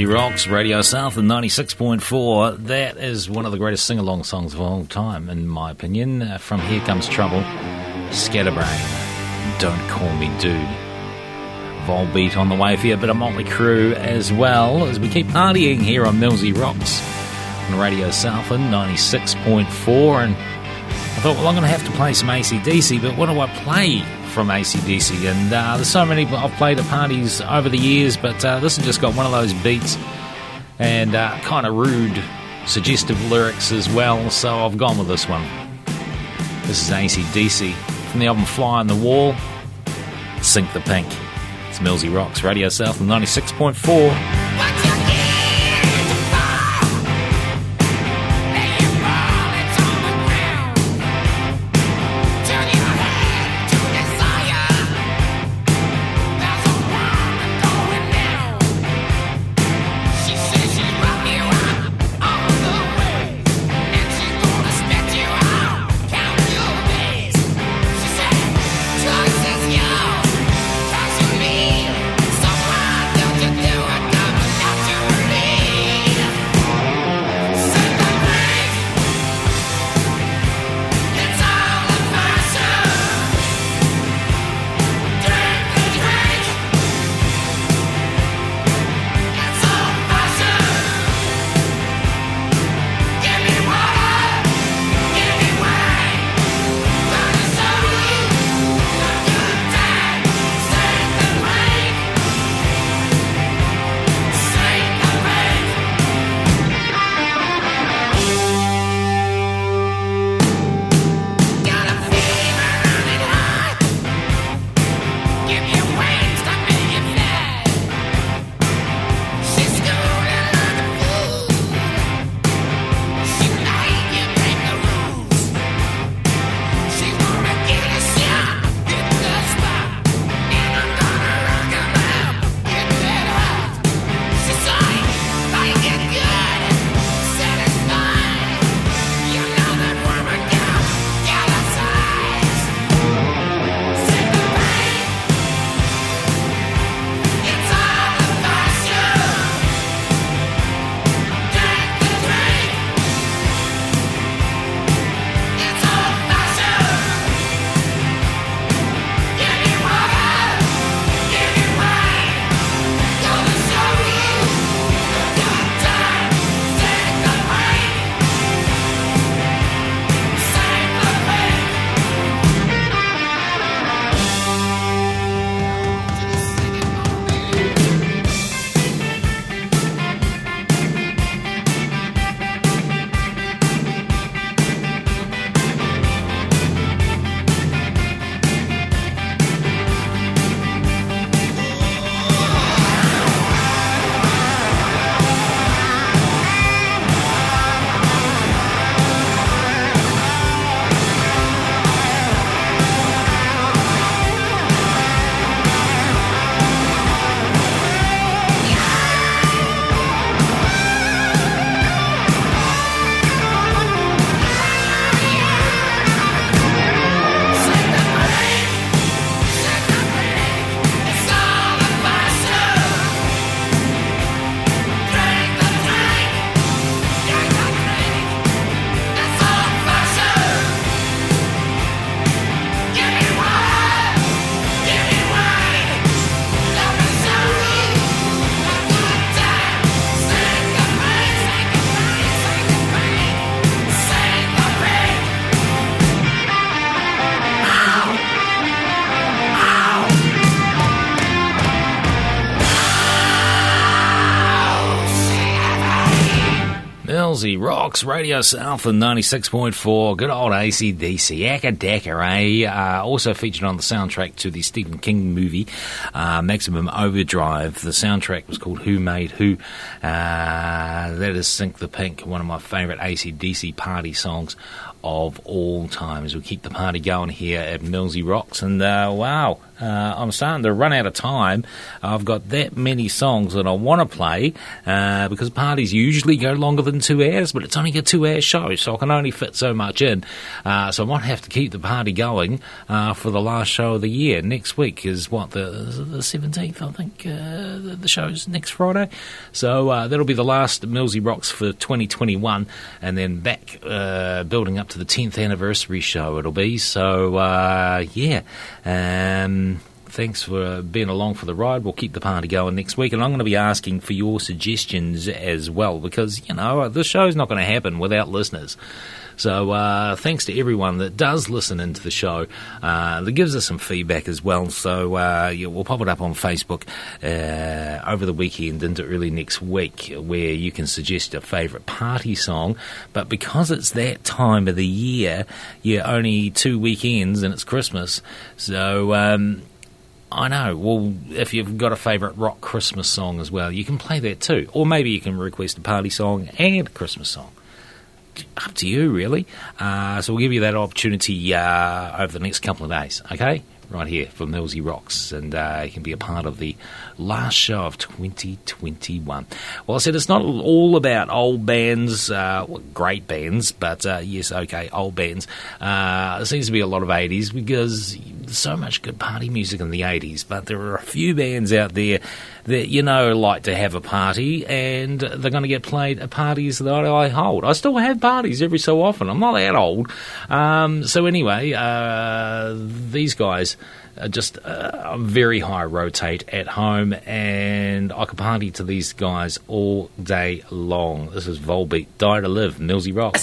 Millsy Rocks, Radio Southland 96.4. That is one of the greatest sing along songs of all time, in my opinion. Uh, from Here Comes Trouble, Scatterbrain, Don't Call Me Dude. Volbeat on the way for you, but a Motley Crue as well as we keep partying here on Millsy Rocks on Radio Southland 96.4. And I thought, well, I'm going to have to play some ACDC, but what do I play from ACDC? And uh, there's so many I've played at parties over the years, but uh, this has just got one of those beats and uh, kind of rude, suggestive lyrics as well, so I've gone with this one. This is ACDC from the album Fly on the Wall, Sink the Pink. It's Millsy Rocks, Radio South, 96.4. Millsy Rocks, Radio Southland 96.4. Good old ACDC. Acca Dacca, eh? Uh, also featured on the soundtrack to the Stephen King movie, uh, Maximum Overdrive. The soundtrack was called Who Made Who. Uh, that is Sink the Pink, one of my favourite ACDC party songs of all time as we keep the party going here at Millsy Rocks. And uh, wow, uh, I'm starting to run out of time. I've got that many songs that I want to play uh, because parties usually go longer than two hours, but it's only a two hour show, so I can only fit so much in. Uh, so I might have to keep the party going uh, for the last show of the year. Next week is what, the, the 17th, I think uh, the, the show's next Friday. So uh, that'll be the last Millsy Rocks for 2021, and then back building up to the 10th anniversary show it'll be. So yeah. Um, thanks for being along for the ride. We'll keep the party going next week, and I'm going to be asking for your suggestions as well because you know this show's not going to happen without listeners. So uh, thanks to everyone that does listen into the show, uh, that gives us some feedback as well. So uh, yeah, we'll pop it up on Facebook uh, over the weekend into early next week, where you can suggest a favourite party song. But because it's that time of the year, you're only two weekends and it's Christmas, so. Um, I know. Well, if you've got a favourite rock Christmas song as well, you can play that too. Or maybe you can request a party song and a Christmas song. Up to you, really. Uh, so we'll give you that opportunity uh, over the next couple of days, okay? Right here for Millsy Rocks, and uh, you can be a part of the last show of 2021. Well, I said it's not all about old bands, uh, well, great bands, but uh, yes, okay, old bands. Uh, there seems to be a lot of 80s because so much good party music in the 80s, but there are a few bands out there that, you know, like to have a party and they're going to get played at parties that I hold. I still have parties every so often. I'm not that old. Um, so, anyway, uh, these guys are just uh, very high rotate at home, and I could party to these guys all day long. This is Volbeat, Die to Live, Millsy Rock.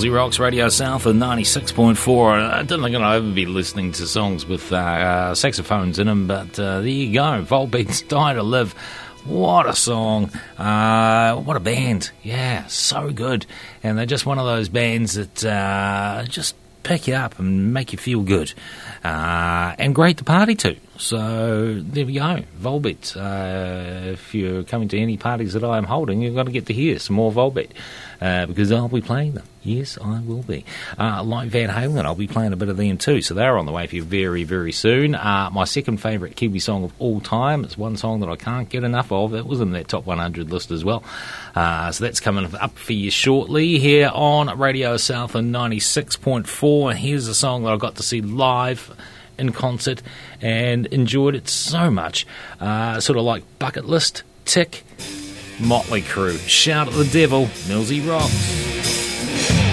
Millsy Rocks Radio Southland 96.4. I don't think I'll ever be listening to songs with uh, uh, saxophones in them, but uh, there you go. Volbeat's Die to Live. What a song. Uh, what a band. Yeah, so good. And they're just one of those bands that uh, just pick you up and make you feel good. Uh, and great to party to. So there we go. Volbeat. Uh, if you're coming to any parties that I am holding, you've got to get to hear some more Volbeat. Uh, because I'll be playing them. Yes, I will be. Uh, like Van Halen, I'll be playing a bit of them too. So they're on the way for you very, very soon. Uh, my second favourite Kiwi song of all time. It's one song that I can't get enough of. It was in that top 100 list as well. Uh, so that's coming up for you shortly here on Radio Southland 96.4. And here's a song that I got to see live in concert and enjoyed it so much. Uh, sort of like bucket list tick. Motley Crue. Shout at the devil. Millsy rocks. Yeah.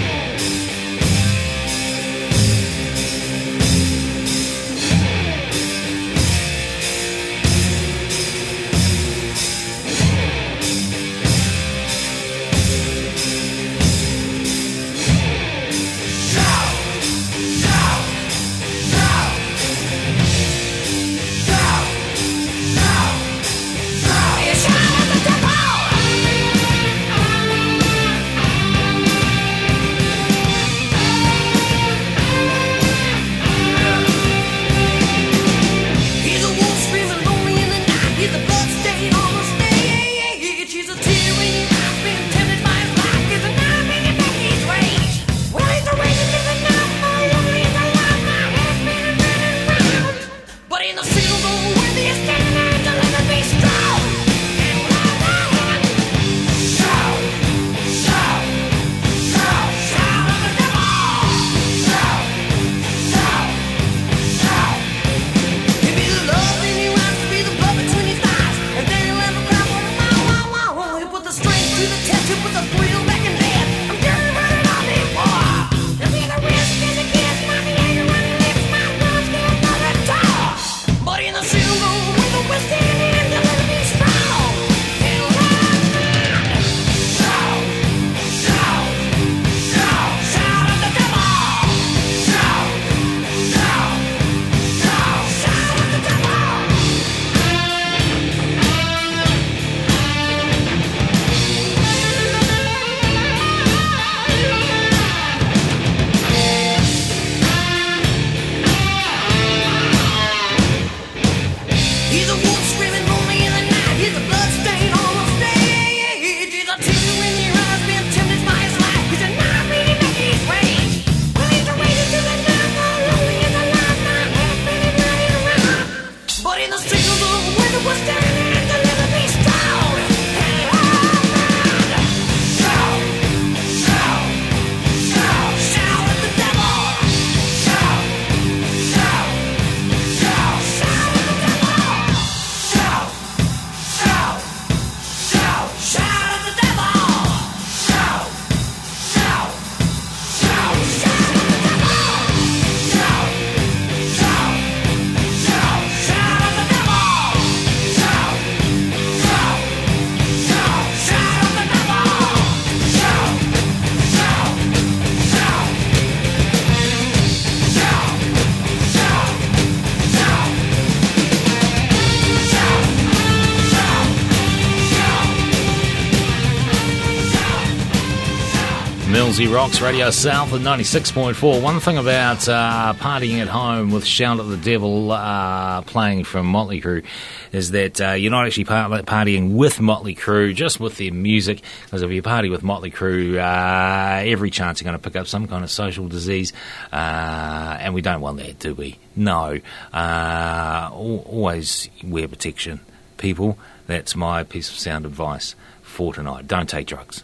Millsy Rocks Radio Southland 96.4. One thing about uh, partying at home with Shout at the Devil uh, playing from Motley Crue is that uh, you're not actually par- partying with Motley Crue, just with their music. Because if you party with Motley Crue, uh, every chance you're going to pick up some kind of social disease. Uh, and we don't want that, do we? No. Uh, always wear protection, people. That's my piece of sound advice for tonight. Don't take drugs.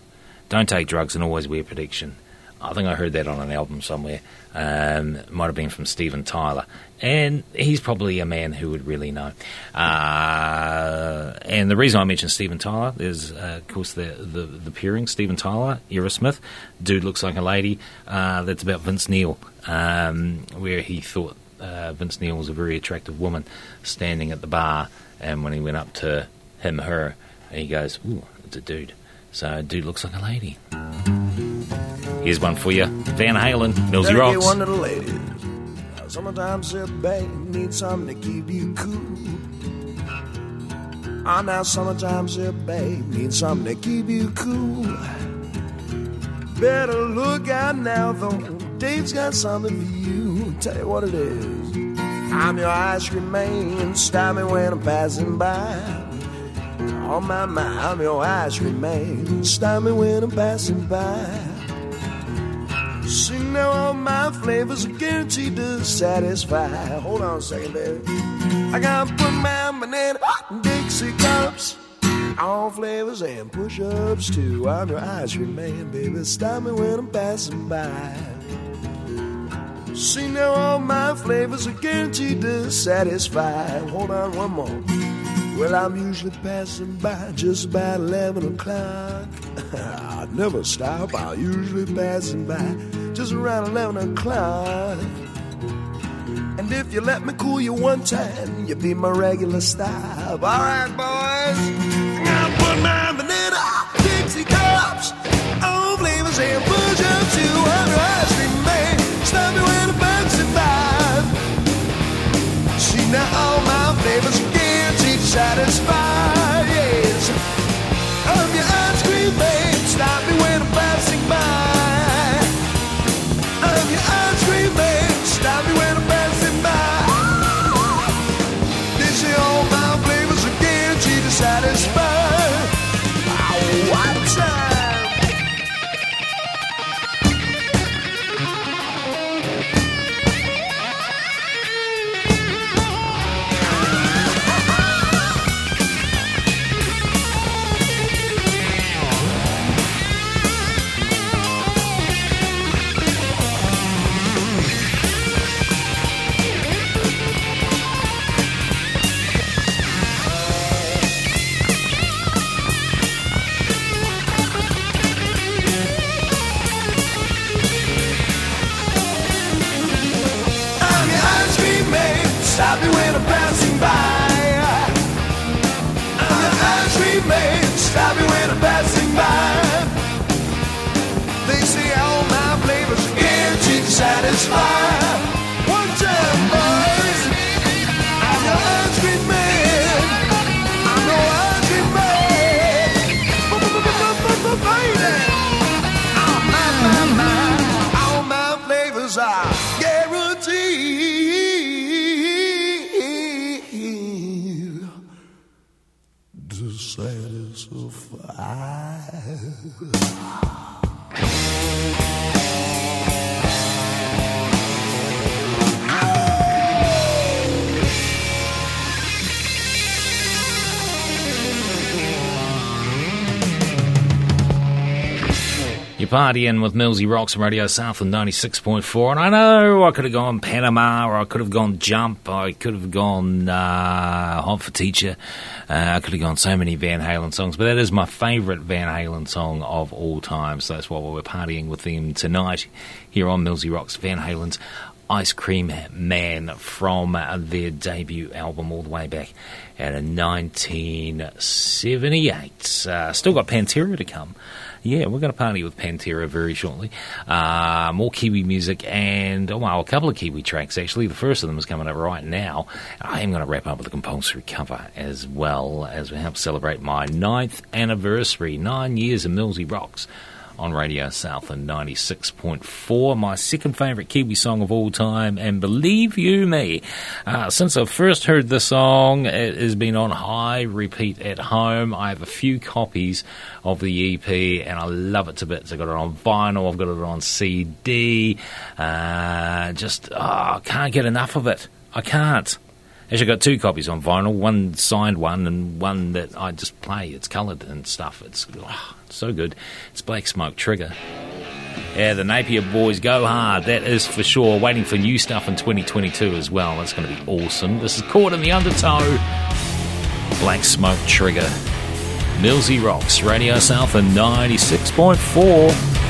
Don't take drugs and always wear protection. I think I heard that on an album somewhere. Um, might have been from Steven Tyler. And he's probably a man who would really know. Uh, and the reason I mentioned Steven Tyler is, uh, of course, the, the, the pairing, Steven Tyler, Aerosmith, Dude Looks Like a Lady. Uh, that's about Vince Neil, um, where he thought uh, Vince Neil was a very attractive woman standing at the bar. And when he went up to him, her, he goes, Ooh, it's a dude. So, dude looks like a lady. Here's one for you Van Halen, Millsy Rocks. one to the ladies. Sometimes your babe needs something to keep you cool. Ah, now sometimes your babe needs something to keep you cool. Better look out now, though. Dave's got something for you. Tell you what it is. I'm your ice cream man. Stop me when I'm passing by. Oh my I'm your cream man. Stop me when I'm passing by. See now all my flavors are guaranteed to satisfy. Hold on a second, baby. I gotta put my banana Dixie cups. All flavors and push-ups too. I'm your ice cream man, baby. Stop me when I'm passing by. See now all my flavors are guaranteed to satisfy. Hold on one more. Well, I'm usually passing by just about 11 o'clock. I never stop, I'm usually passing by just around 11 o'clock. And if you let me cool you one time, you'll be my regular stop. All right, boys. I'm put my banana Dixie cups. All flavors and push up to ice cream man. Stop me when I'm passing by. See now all my flavors Yes, I'm your ice cream man. Stop me Stop me when I'm passing by. Your ice cream man. Stop me when I'm passing by. They say all my flavors guaranteed to satisfy. Partying with Millsy Rocks Radio Southland 96.4. And I know I could have gone Panama or I could have gone Jump. I could have gone uh, Hot for Teacher. Uh, I could have gone so many Van Halen songs. But that is my favourite Van Halen song of all time. So that's why we're partying with them tonight here on Millsy Rocks. Van Halen's Ice Cream Man from their debut album all the way back at 1978. Uh, still got Pantera to come. Yeah, we're going to party with Pantera very shortly. Uh, more Kiwi music and, oh, well, a couple of Kiwi tracks actually. The first of them is coming up right now. I am going to wrap up with a compulsory cover as well as we help celebrate my ninth anniversary, nine years of Millsy Rocks on Radio Southland 96.4. My second favourite Kiwi song of all time, and believe you me, uh, since I first heard the song, it has been on high repeat at home. I have a few copies of the EP, and I love it to bits. I've got it on vinyl, I've got it on CD. Uh, just, oh, I can't get enough of it. I can't. Actually, got two copies on vinyl. One signed one, and one that I just play. It's coloured and stuff. It's oh, so good. It's Black Smoke Trigger. Yeah, the Napier boys go hard. That is for sure. Waiting for new stuff in 2022 as well. That's going to be awesome. This is caught in the undertow. Black Smoke Trigger. Millsy Rocks, Radio Southland 96.4.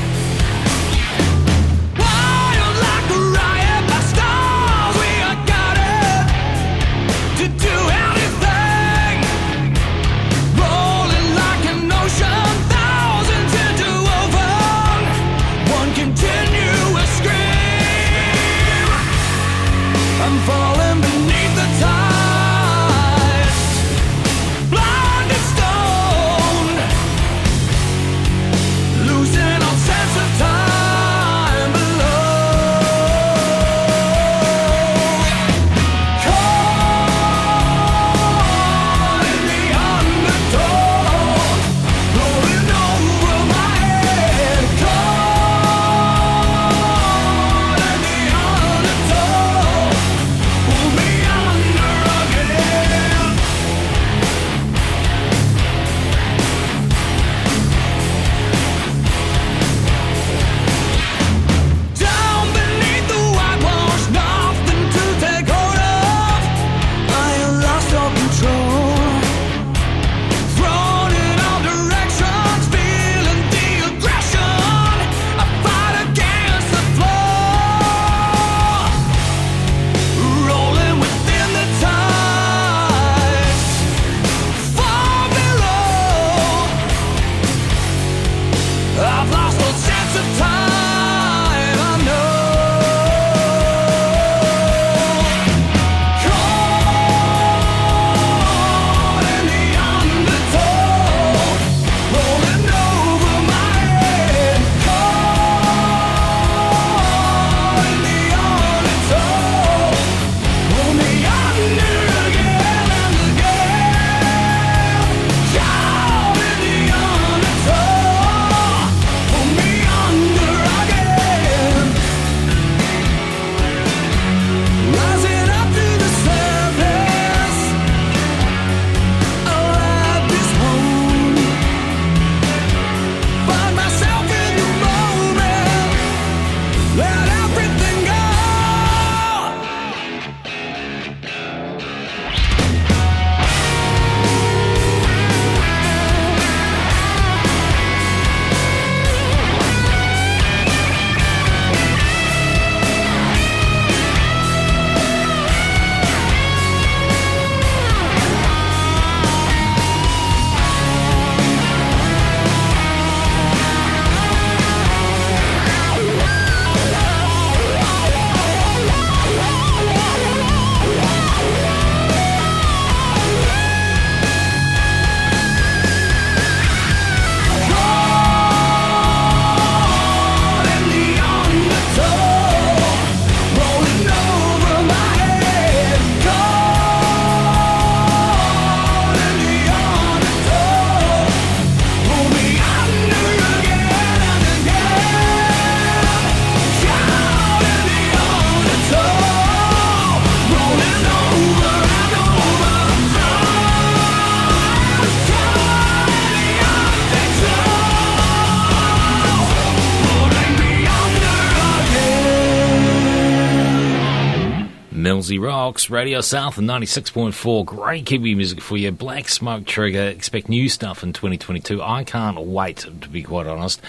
Millsy Rocks, Radio Southland 96.4. Great Kiwi music for you. Black Smoke Trigger. Expect new stuff in 2022. I can't wait, to be quite honest.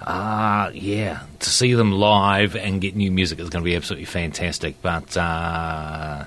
Uh, yeah, to see them live and get new music is going to be absolutely fantastic. But, uh,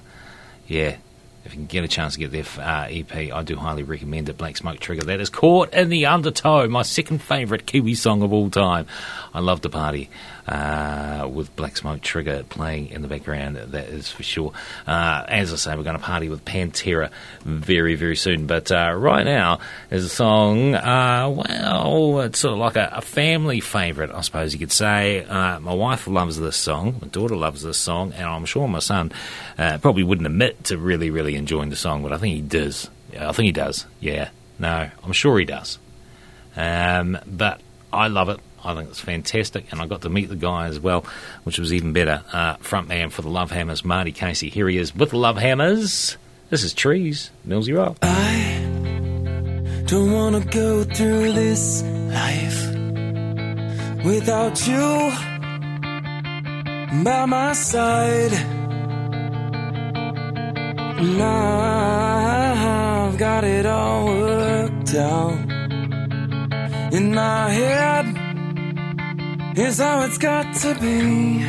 yeah, if you can get a chance to get their uh, EP, I do highly recommend it. Black Smoke Trigger. That is Caught in the Undertow, my second favourite Kiwi song of all time. I love the party uh, with Black Smoke Trigger playing in the background, that is for sure. Uh, as I say, we're going to party with Pantera very, very soon. But uh, right now is a song, uh, well, it's sort of like a, a family favourite, I suppose you could say. Uh, my wife loves this song, my daughter loves this song, and I'm sure my son uh, probably wouldn't admit to really, really enjoying the song, but I think he does. I think he does. Yeah. No, I'm sure he does. Um, but I love it. I think it's fantastic, and I got to meet the guy as well, which was even better. Uh, front man for the Love Hammers, Marty Casey. Here he is with the Love Hammers. This is Trees, Millsy Rock. I don't wanna go through this life without you by my side. And I've got it all worked out in my head. Here's how it's got to be.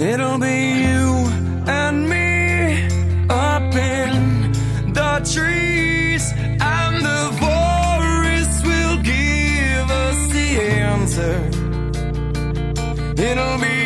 It'll be you and me up in the trees, and the forest will give us the answer. It'll be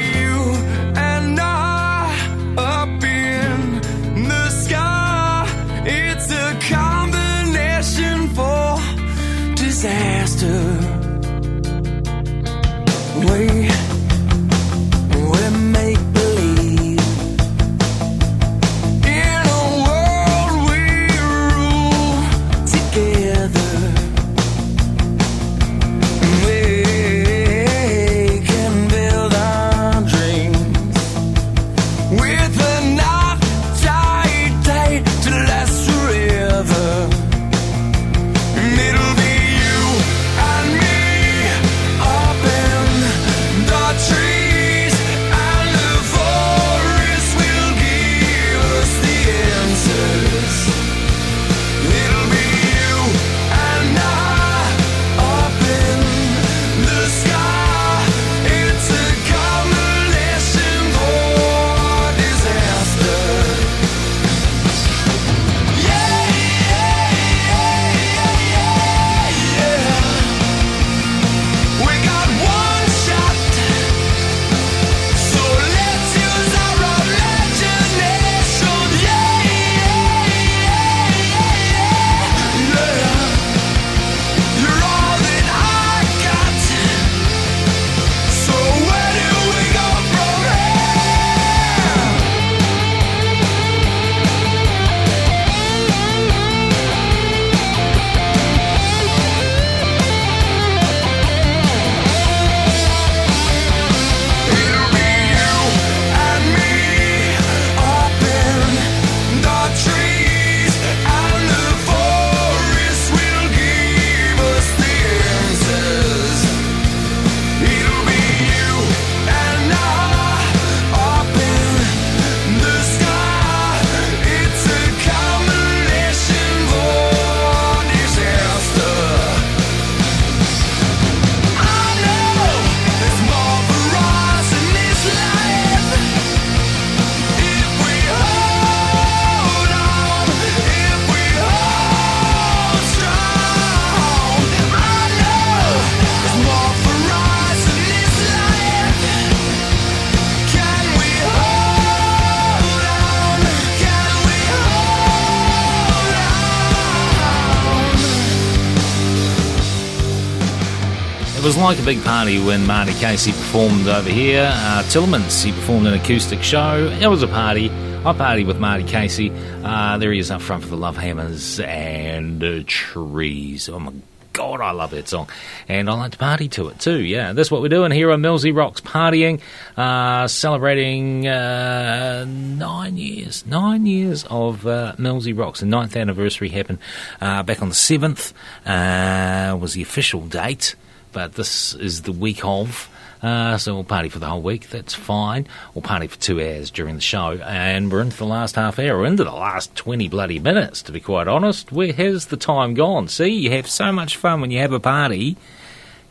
like a big party when Marty Casey performed over here. Uh, Tillermans, he performed an acoustic show. It was a party. I partied with Marty Casey. Uh, there he is up front for the Love Hammers and uh, Trees. Oh my God, I love that song. And I like to party to it too, yeah. That's what we're doing here on Millsy Rocks, partying, uh, celebrating uh, nine years, nine years of uh, Millsy Rocks. The ninth anniversary happened uh, back on the 7th, uh, was the official date, but this is the week of. Uh, so we'll party for the whole week. That's fine. We'll party for two hours during the show, and we're into the last half hour. We're into the last twenty bloody minutes. To be quite honest, where has the time gone? See, you have so much fun when you have a party,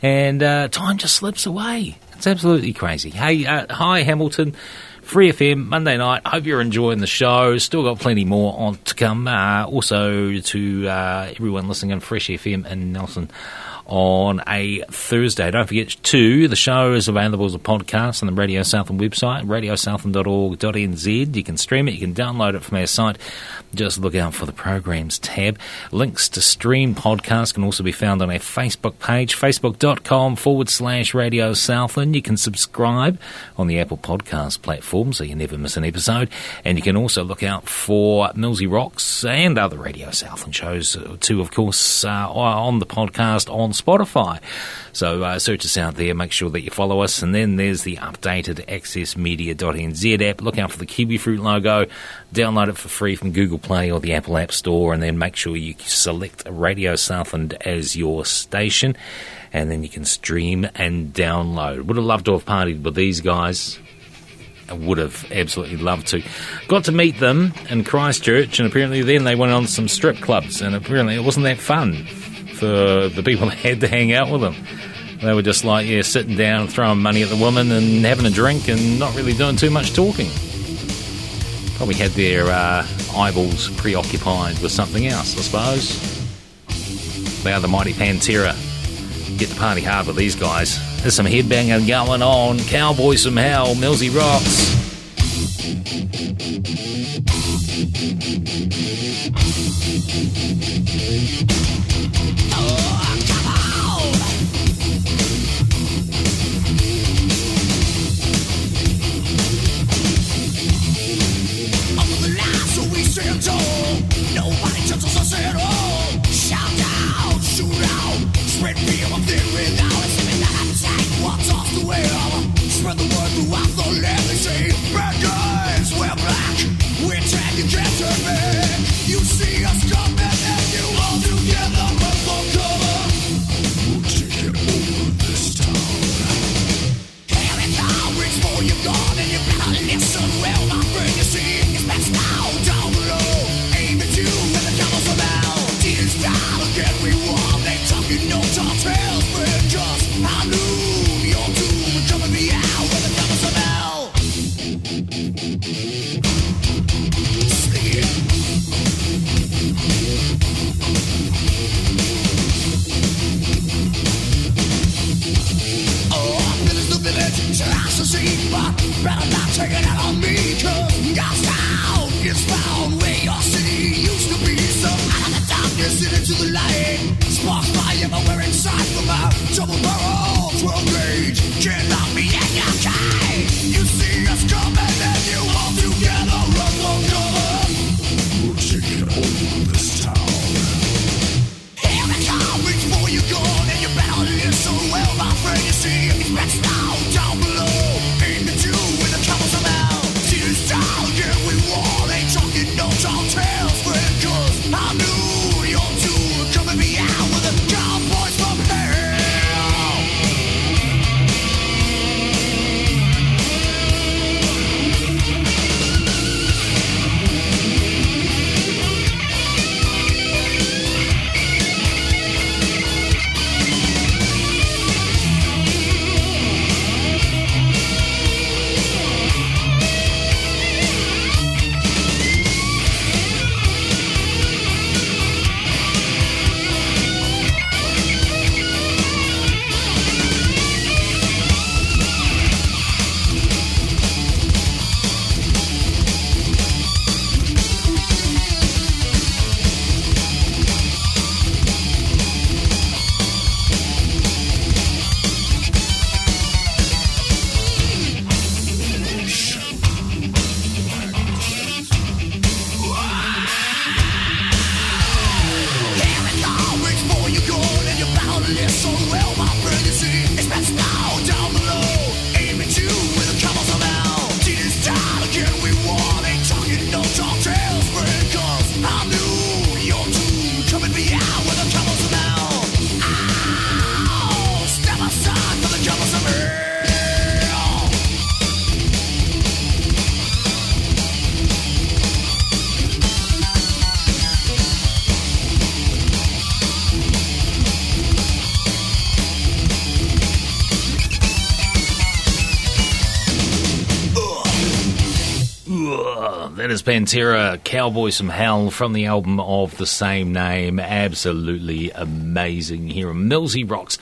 and uh, time just slips away. It's absolutely crazy. Hey, uh, hi Hamilton. Free FM Monday night. Hope you're enjoying the show. Still got plenty more on to come. Uh, also to uh, everyone listening on Fresh FM in Nelson on a Thursday. Don't forget too, the show is available as a podcast on the Radio Southland website, radiosouthland.org.nz. You can stream it, you can download it from our site. Just look out for the programs tab. Links to stream podcasts can also be found on our Facebook page, facebook.com forward slash Radio Southland. You can subscribe on the Apple Podcast platform so you never miss an episode. And you can also look out for Millsy Rocks and other Radio Southland shows too, of course, uh, on the podcast on Spotify. So uh, search us out there, make sure that you follow us. And then there's the updated accessmedia.nz app. Look out for the Kiwi Fruit logo. Download it for free from Google Play or the Apple App Store. And then make sure you select Radio Southland as your station. And then you can stream and download. Would have loved to have partied with these guys. Would have absolutely loved to. Got to meet them in Christchurch, and apparently then they went on some strip clubs, and apparently it wasn't that fun for the people that had to hang out with them. They were just like, yeah, sitting down, and throwing money at the woman, and having a drink, and not really doing too much talking. Probably had their uh, eyeballs preoccupied with something else, I suppose. They are the mighty Pantera. Get the party hard with these guys. There's some headbanging going on. Cowboys from Hell, Millsy Rocks. Oh, so better not take it out That is Pantera, Cowboys from Hell from the album of the same name. Absolutely amazing here Millsy Rocks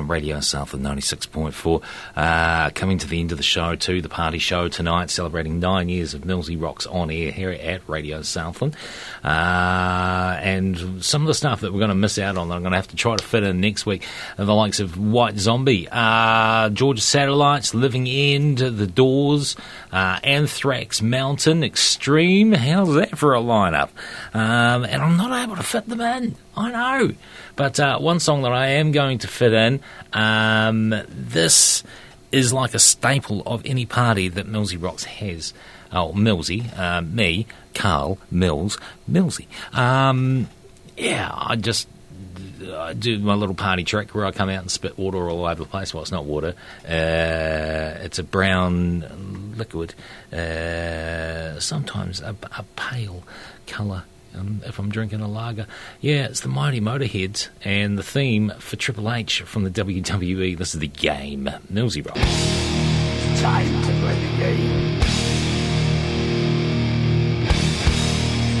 on Radio South of 96.4. Uh, coming to the end of the show too, the party show tonight, celebrating nine years of Millsy Rocks on air here at Radio Southland. Uh, and some of the stuff that we're going to miss out on, I'm going to have to try to fit in next week, the likes of White Zombie, uh, Georgia Satellites, Living End, The Doors, uh, Anthrax Mountain, Extreme. How's that for a lineup? Um, and I'm not able to fit them in. I know. But uh, one song that I am going to fit in, um, this is like a staple of any party that Millsy Rocks has. Oh, Millsy, uh, me, Carl, Mills, Millsy. Um, yeah, I just I do my little party trick where I come out and spit water all over the place. Well, it's not water. Uh, it's a brown liquid, uh, sometimes a, a pale colour. Um, if I'm drinking a lager, yeah, it's the Mighty Motorheads and the theme for Triple H from the WWE. This is the game, Millsy Rock. Time to play the game.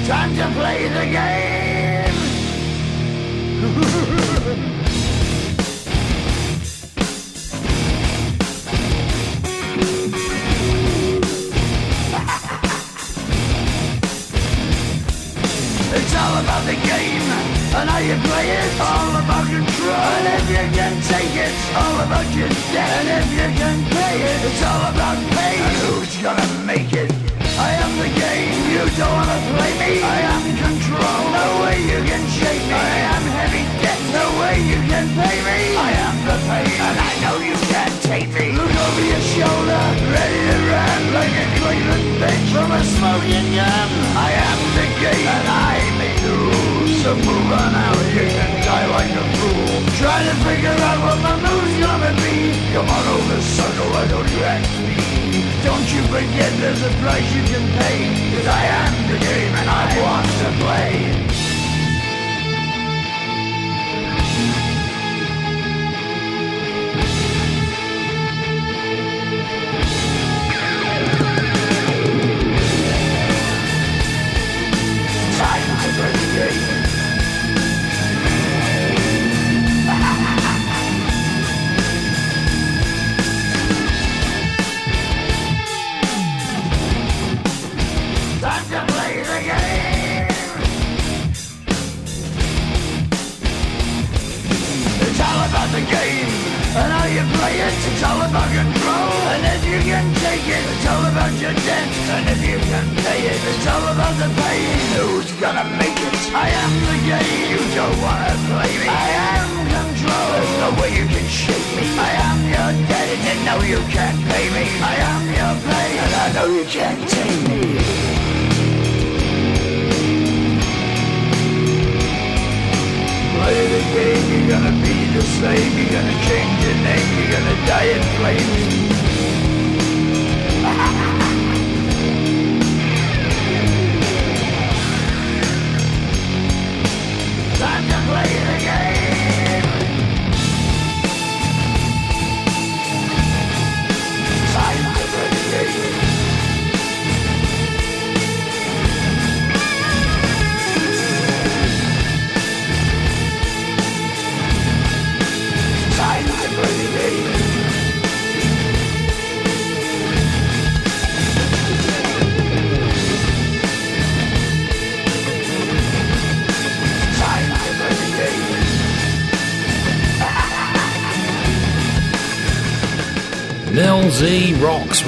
Time to play the game. It's all about the game and how you play it. All about control. And if you can take it, all about your debt. And if you can pay it, it's all about pay. And who's gonna make it? I am the game. You don't wanna play me. I am control. No way you can shake me. I am heavy debt. No way you can pay me. I am the pain, and I know you can't take me. Look over your shoulder, ready to run like a Cleveland bitch from a smoking gun. I am the game, and I may lose. So move on out, you can die like a fool. Try to figure out what my move's gonna be. Come on over, sucker, why don't you ask me? Don't you forget there's a price you can pay. Cause I am the game and I want to play.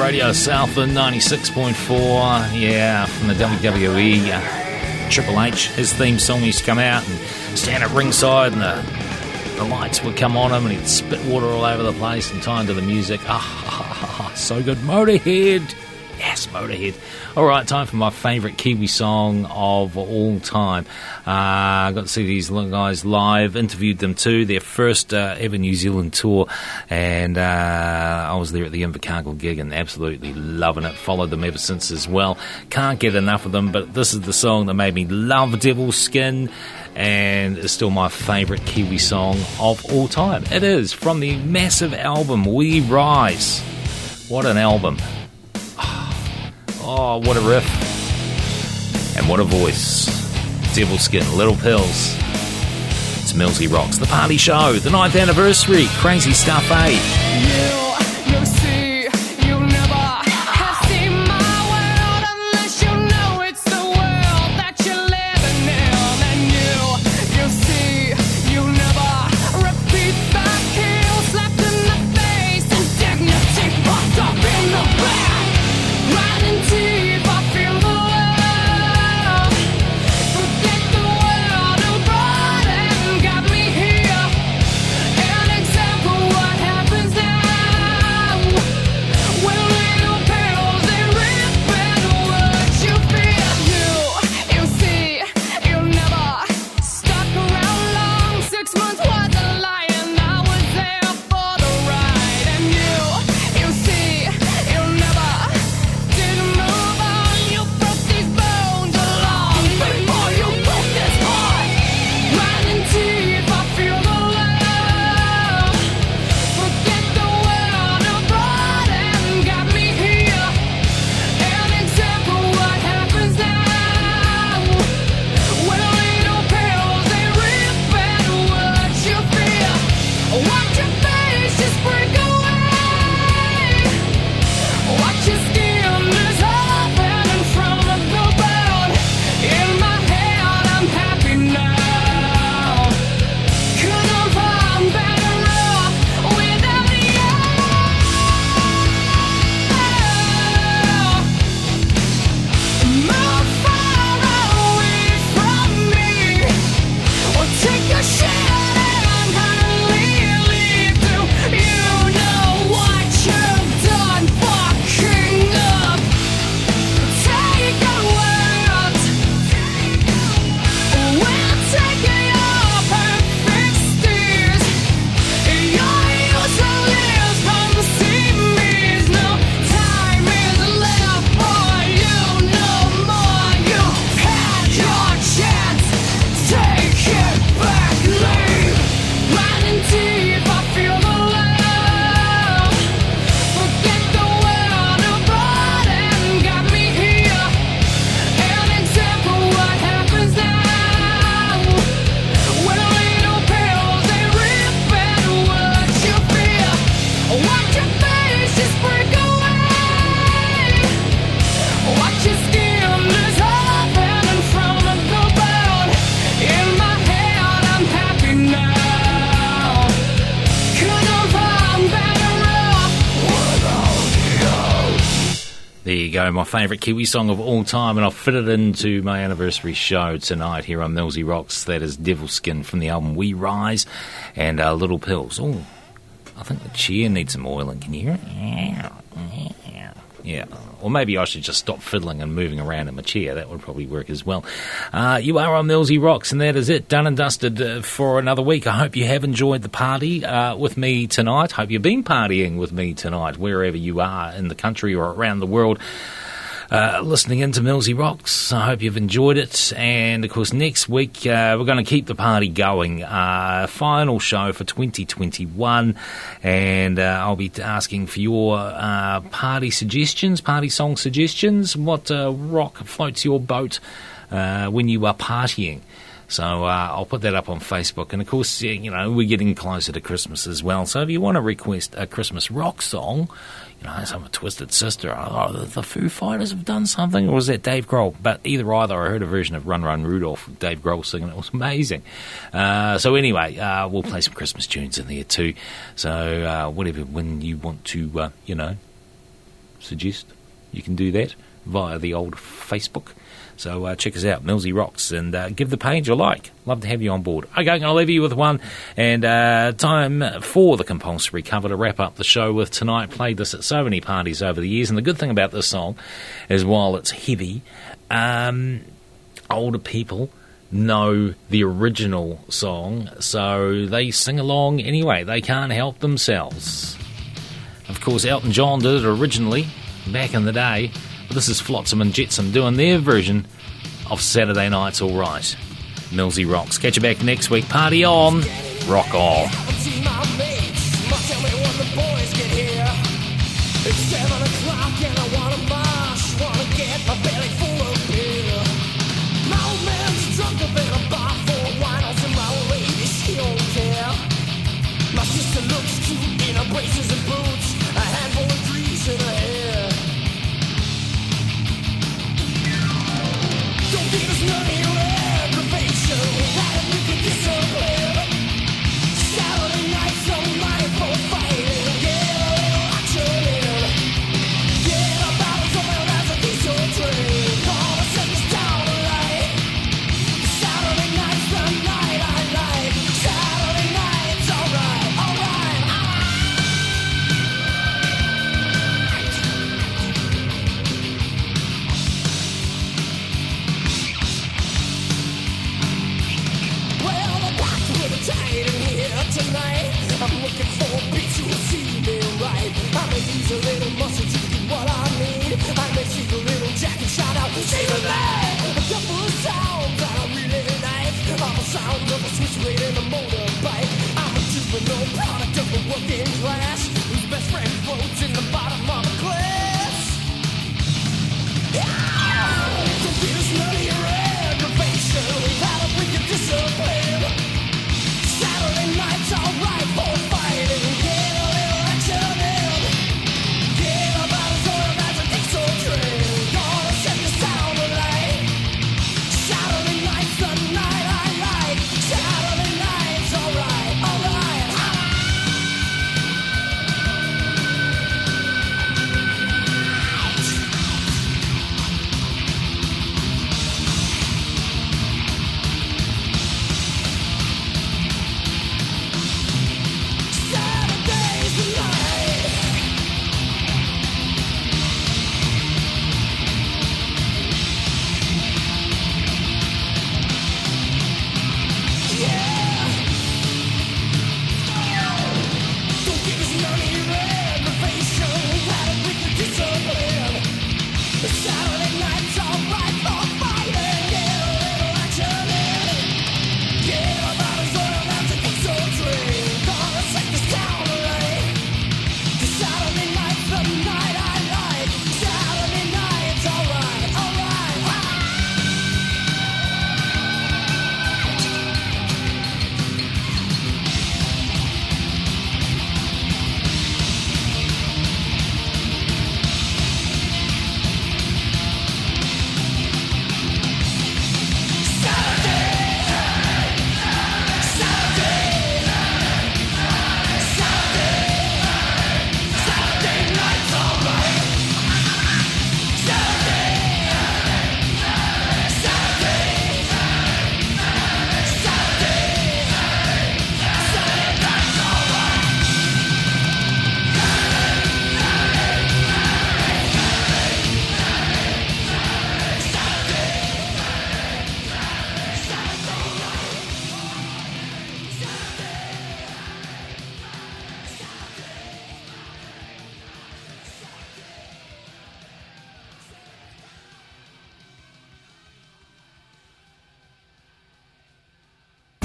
Radio Southland 96.4. Yeah, from the WWE. Uh, Triple H, his theme song used to come out and stand at ringside, and the, the lights would come on him, and he'd spit water all over the place and time to the music. Ah, ha, ha, so good. Motorhead. Yes, Motorhead. All right, time for my favourite Kiwi song of all time. Uh, I got to see these guys live, interviewed them too, their first uh, ever New Zealand tour, and uh, I was there at the Invercargill gig and absolutely loving it. Followed them ever since as well. Can't get enough of them, but this is the song that made me love Devilskin and is still my favourite Kiwi song of all time. It is from the massive album We Rise. What an album! Oh, what a riff. And what a voice. Devilskin, Little Pills. It's Millsy Rocks, the party show, the ninth anniversary. Crazy stuff, eh? You, just break my favourite Kiwi song of all time, and I'll fit it into my anniversary show tonight here on Millsy Rocks. That is Devilskin from the album We Rise and uh, Little Pills. Oh, I think the chair needs some oiling. Can you hear it? Yeah. Or maybe I should just stop fiddling and moving around in my chair. That would probably work as well. Uh, you are on Millsy Rocks, and that is it. Done and dusted uh, for another week. I hope you have enjoyed the party uh, with me tonight. Hope you've been partying with me tonight, wherever you are in the country or around the world. Uh, listening into Millsy Rocks. I hope you've enjoyed it. And of course, next week uh, we're going to keep the party going. Uh, final show for 2021. And uh, I'll be asking for your uh, party suggestions, party song suggestions. What rock floats your boat when you are partying? So uh, I'll put that up on Facebook. And of course, you know, we're getting closer to Christmas as well. So if you want to request a Christmas rock song, you know, some Twisted Sister, oh, the, the Foo Fighters have done something, or was that Dave Grohl? But either either, I heard a version of Run Run Rudolph, with Dave Grohl singing. It was amazing. Uh, so anyway, uh, we'll play some Christmas tunes in there too. So uh, whatever, when you want to, uh, you know, suggest, you can do that via the old Facebook. So uh, check us out, Millsy Rocks, and uh, give the page a like. Love to have you on board. Okay, I'm going to leave you with one, and uh, time for the compulsory cover to wrap up the show with tonight. Played this at so many parties over the years, and the good thing about this song is while it's heavy, um, older people know the original song, so they sing along anyway. They can't help themselves. Of course, Elton John did it originally, back in the day. This is Flotsam and Jetsam doing their version of Saturday Night's Alright. Millsy Rocks. Catch you back next week. Party on. Rock on.